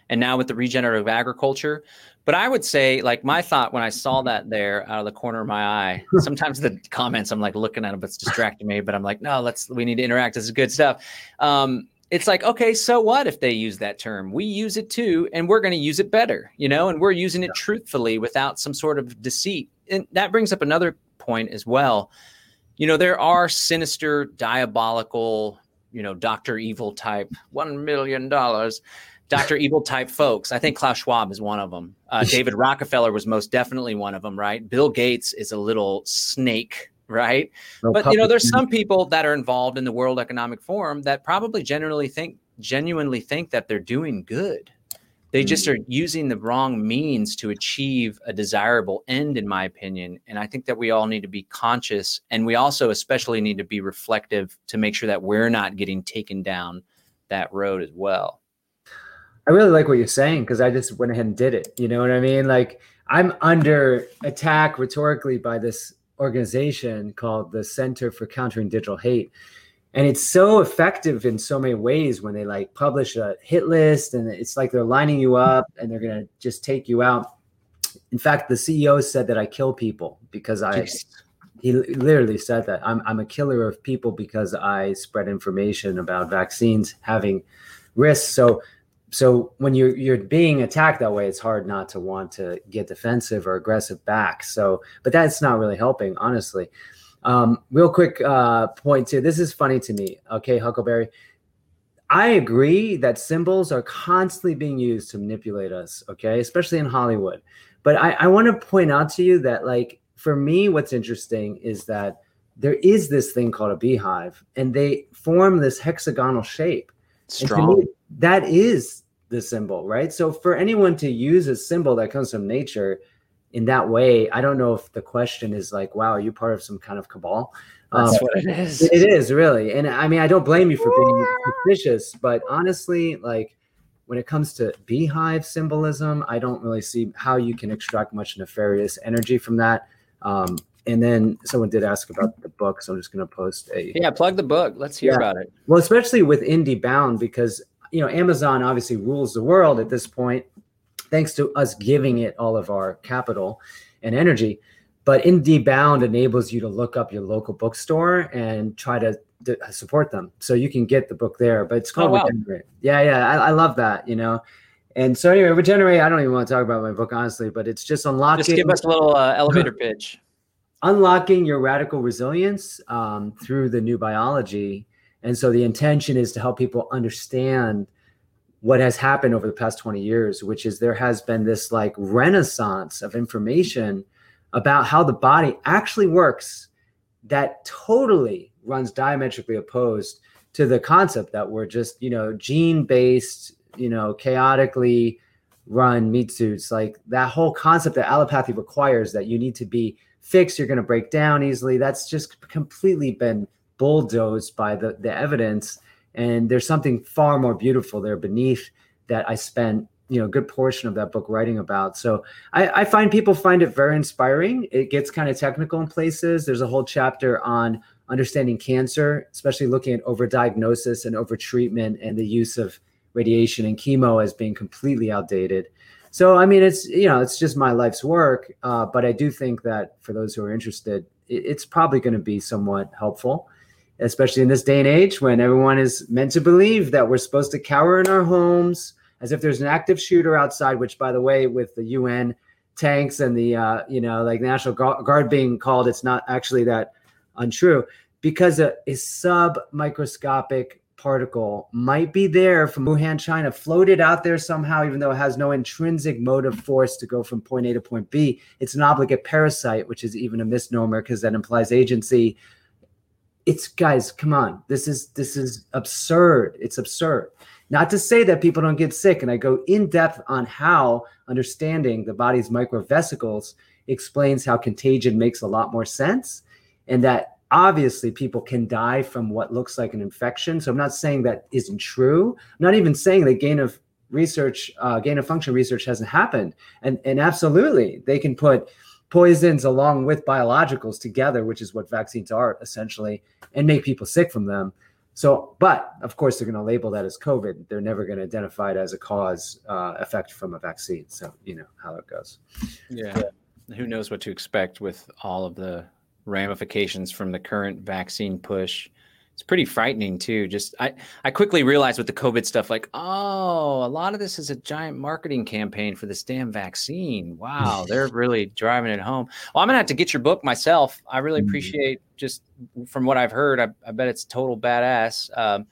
And now with the regenerative agriculture, but I would say, like, my thought when I saw that there out of the corner of my eye, sometimes the comments I'm like looking at them, it's distracting me, but I'm like, no, let's, we need to interact. This is good stuff. Um, it's like, okay, so what if they use that term? We use it too, and we're going to use it better, you know, and we're using it truthfully without some sort of deceit. And that brings up another point as well. You know, there are sinister, diabolical, you know, Dr. Evil type, $1 million Dr. Evil type folks. I think Klaus Schwab is one of them. Uh, David Rockefeller was most definitely one of them, right? Bill Gates is a little snake, right? No but you know, there's some people that are involved in the World Economic Forum that probably generally think genuinely think that they're doing good. They mm-hmm. just are using the wrong means to achieve a desirable end in my opinion and i think that we all need to be conscious and we also especially need to be reflective to make sure that we're not getting taken down that road as well. I really like what you're saying because i just went ahead and did it you know what i mean? Like i'm under attack rhetorically by this organization called the center for countering digital hate and it's so effective in so many ways when they like publish a hit list and it's like they're lining you up and they're going to just take you out. In fact the ceo said that i kill people because i Jeez. he literally said that. I'm, I'm a killer of people because i spread information about vaccines having risks. So so when you're you're being attacked that way it's hard not to want to get defensive or aggressive back. So but that's not really helping honestly um, real quick uh, point too. This is funny to me. Okay, Huckleberry. I agree that symbols are constantly being used to manipulate us. Okay, especially in Hollywood. But I, I want to point out to you that, like, for me, what's interesting is that there is this thing called a beehive, and they form this hexagonal shape. Strong. Me, that is the symbol, right? So for anyone to use a symbol that comes from nature, in that way, I don't know if the question is like, wow, are you part of some kind of cabal? That's um, what it is. It is really. And I mean, I don't blame you for being suspicious, but honestly, like when it comes to beehive symbolism, I don't really see how you can extract much nefarious energy from that. Um, and then someone did ask about the book, so I'm just going to post a yeah, plug the book. Let's hear yeah. about it. Well, especially with IndieBound, because you know Amazon obviously rules the world at this point, thanks to us giving it all of our capital and energy. But IndieBound enables you to look up your local bookstore and try to, to support them. So you can get the book there, but it's called oh, wow. Regenerate. Yeah, yeah. I, I, love that, you know. And so anyway, Regenerate, I don't even want to talk about my book, honestly, but it's just unlocking. Just give us a little uh, elevator pitch. Unlocking your radical resilience um, through the new biology. And so the intention is to help people understand – what has happened over the past 20 years, which is there has been this like renaissance of information about how the body actually works that totally runs diametrically opposed to the concept that we're just, you know, gene based, you know, chaotically run meat suits. Like that whole concept that allopathy requires that you need to be fixed, you're going to break down easily. That's just completely been bulldozed by the, the evidence and there's something far more beautiful there beneath that I spent you know a good portion of that book writing about. So I, I, find people find it very inspiring. It gets kind of technical in places. There's a whole chapter on understanding cancer especially looking at overdiagnosis and overtreatment and the use of radiation and chemo as being completely outdated. So i mean it's you know it's just my life's work uh, but i do think that for those who are interested it, it's probably going to be somewhat helpful especially in this day and age when everyone is meant to believe that we're supposed to cower in our homes as if there's an active shooter outside which by the way with the un tanks and the uh, you know like national guard being called it's not actually that untrue because a, a sub microscopic particle might be there from wuhan china floated out there somehow even though it has no intrinsic motive force to go from point a to point b. It's an obligate parasite which is even a misnomer because that implies agency it's guys come on. This is this is absurd. It's absurd. Not to say that people don't get sick and i go in depth on how understanding the body's microvesicles explains how contagion makes a lot more sense and that obviously people can die from what looks like an infection. So i'm not saying that isn't true. I'm not even saying that gain of research uh, gain of function research hasn't happened. And and absolutely they can put poisons along with biologicals together, which is what vaccines are essentially, and make people sick from them. So, but of course, they're going to label that as COVID. They're never going to identify it as a cause uh, effect from a vaccine. So, you know how it goes. Yeah. yeah. Who knows what to expect with all of the ramifications from the current vaccine push? It's pretty frightening too. Just I I quickly realized with the COVID stuff, like, oh, a lot of this is a giant marketing campaign for this damn vaccine. Wow, they're really driving it home. Well, I'm gonna have to get your book myself. I really mm-hmm. appreciate just from what I've heard. I, I bet it's total badass. Um,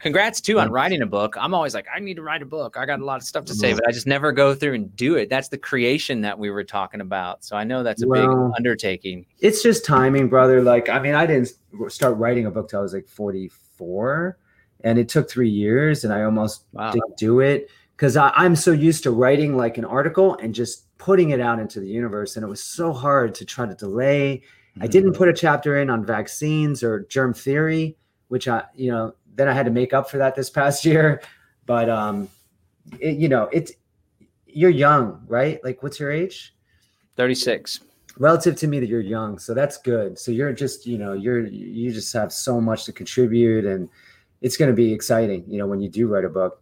congrats too on writing a book. I'm always like, I need to write a book. I got a lot of stuff to say, but I just never go through and do it. That's the creation that we were talking about. So I know that's a well, big undertaking. It's just timing, brother. Like, I mean, I didn't start writing a book till I was like 44 and it took three years and I almost wow. didn't do it because I'm so used to writing like an article and just putting it out into the universe. And it was so hard to try to delay. Mm-hmm. I didn't put a chapter in on vaccines or germ theory, which I, you know, then I had to make up for that this past year. But, um, it, you know, it's, you're young, right? Like, what's your age? 36 relative to me that you're young so that's good so you're just you know you're you just have so much to contribute and it's going to be exciting you know when you do write a book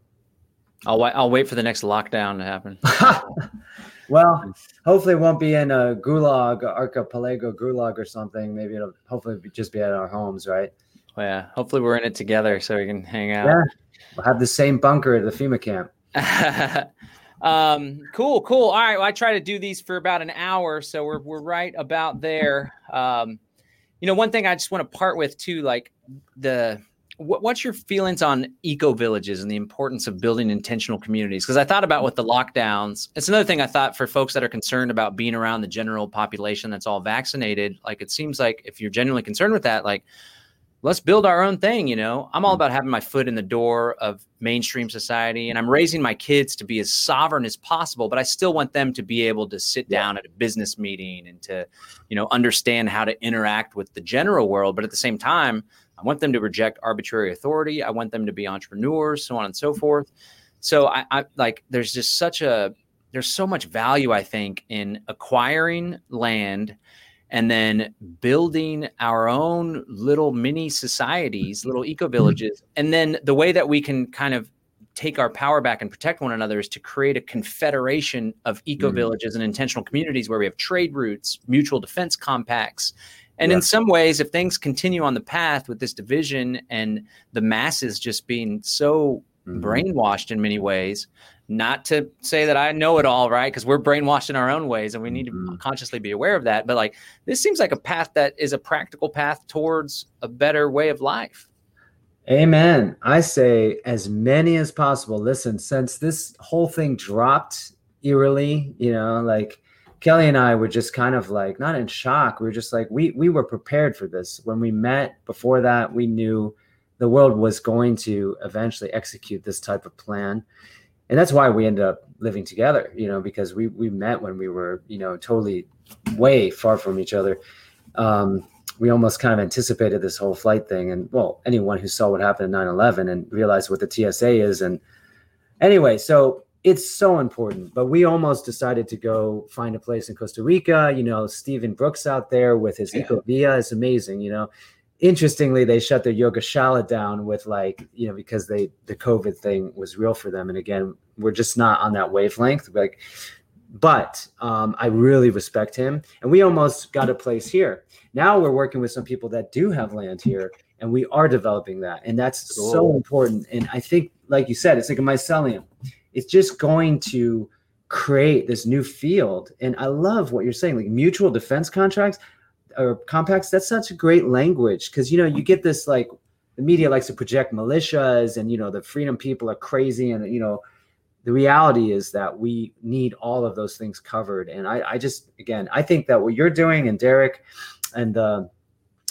I'll wait. I'll wait for the next lockdown to happen. well, hopefully, it won't be in a gulag, archipelago gulag or something. Maybe it'll hopefully just be at our homes, right? Well, yeah. Hopefully, we're in it together so we can hang out. Yeah, we'll have the same bunker at the FEMA camp. um, cool, cool. All right. Well, I try to do these for about an hour, so we're we're right about there. Um, you know, one thing I just want to part with too, like the what's your feelings on eco villages and the importance of building intentional communities? Because I thought about with the lockdowns, it's another thing I thought for folks that are concerned about being around the general population that's all vaccinated. Like it seems like if you're genuinely concerned with that, like let's build our own thing. You know, I'm all mm. about having my foot in the door of mainstream society, and I'm raising my kids to be as sovereign as possible. But I still want them to be able to sit down at a business meeting and to, you know, understand how to interact with the general world. But at the same time, I want them to reject arbitrary authority. I want them to be entrepreneurs, so on and so forth. So I, I like there's just such a there's so much value I think in acquiring land and then building our own little mini societies, little eco mm-hmm. villages. And then the way that we can kind of take our power back and protect one another is to create a confederation of eco mm-hmm. villages and intentional communities where we have trade routes, mutual defense compacts, and yeah. in some ways, if things continue on the path with this division and the masses just being so mm-hmm. brainwashed in many ways, not to say that I know it all, right? Because we're brainwashed in our own ways and we need mm-hmm. to consciously be aware of that. But like, this seems like a path that is a practical path towards a better way of life. Amen. I say as many as possible. Listen, since this whole thing dropped eerily, you know, like Kelly and I were just kind of like not in shock. We were just like we we were prepared for this. When we met before that, we knew the world was going to eventually execute this type of plan. And that's why we ended up living together, you know, because we we met when we were, you know, totally way far from each other. Um, we almost kind of anticipated this whole flight thing. And well, anyone who saw what happened in 9 11 and realized what the TSA is. And anyway, so it's so important. But we almost decided to go find a place in Costa Rica. You know, Stephen Brooks out there with his yeah. Ecovia is amazing. You know, interestingly, they shut their Yogashala down with like, you know, because they the COVID thing was real for them. And again, we're just not on that wavelength. Like, but um, I really respect him. And we almost got a place here. Now we're working with some people that do have land here, and we are developing that. And that's cool. so important. And I think, like you said, it's like a mycelium it's just going to create this new field. And I love what you're saying, like mutual defense contracts or compacts. That's such a great language because you know you get this like the media likes to project militias and you know the freedom people are crazy and you know the reality is that we need all of those things covered. And I, I just again I think that what you're doing and Derrick and the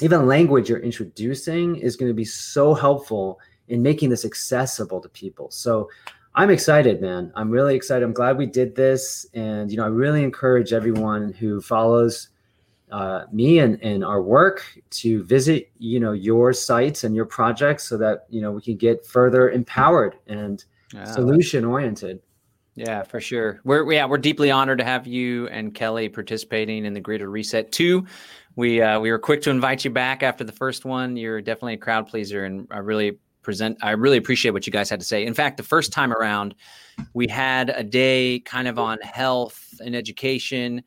even language you're introducing is going to be so helpful in making this accessible to people. So I'm excited, man. I'm really excited. I'm glad we did this. And, you know, I really encourage everyone who follows uh, me and, and our work to visit, you know, your sites and your projects so that, you know, we can get further empowered and solution oriented. Yeah, for sure. We're yeah, we're deeply honored to have you and Kelly participating in the Greater Reset 2. We uh, we were quick to invite you back after the first one. You're definitely a crowd pleaser, and I really present. I really appreciate what you guys had to say. In fact, the first time around, we had a day kind of on health and education,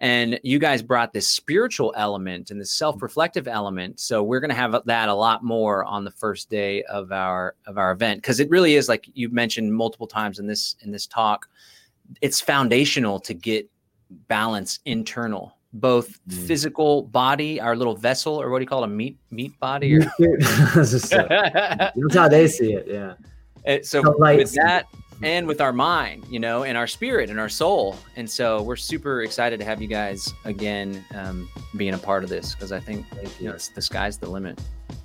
and you guys brought this spiritual element and this self-reflective element. So we're going to have that a lot more on the first day of our of our event because it really is like you mentioned multiple times in this in this talk. It's foundational to get balance internal both mm. physical body, our little vessel, or what do you call it, a meat meat body? Or... That's how they see it. Yeah. And so with that and with our mind, you know, and our spirit and our soul, and so we're super excited to have you guys again um, being a part of this because I think you know the sky's the limit.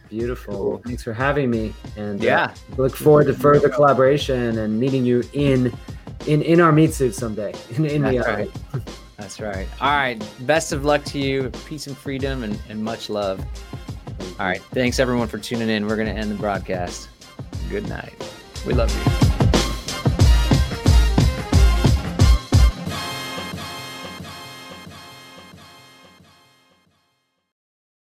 Beautiful. Cool. Thanks for having me. And uh, yeah, uh, look forward to further collaboration and meeting you in in in our meat suit someday. In, in That's the right. That's right. All right. Best of luck to you. Peace and freedom and, and much love. All right. Thanks everyone for tuning in. We're gonna end the broadcast. Good night. We love you.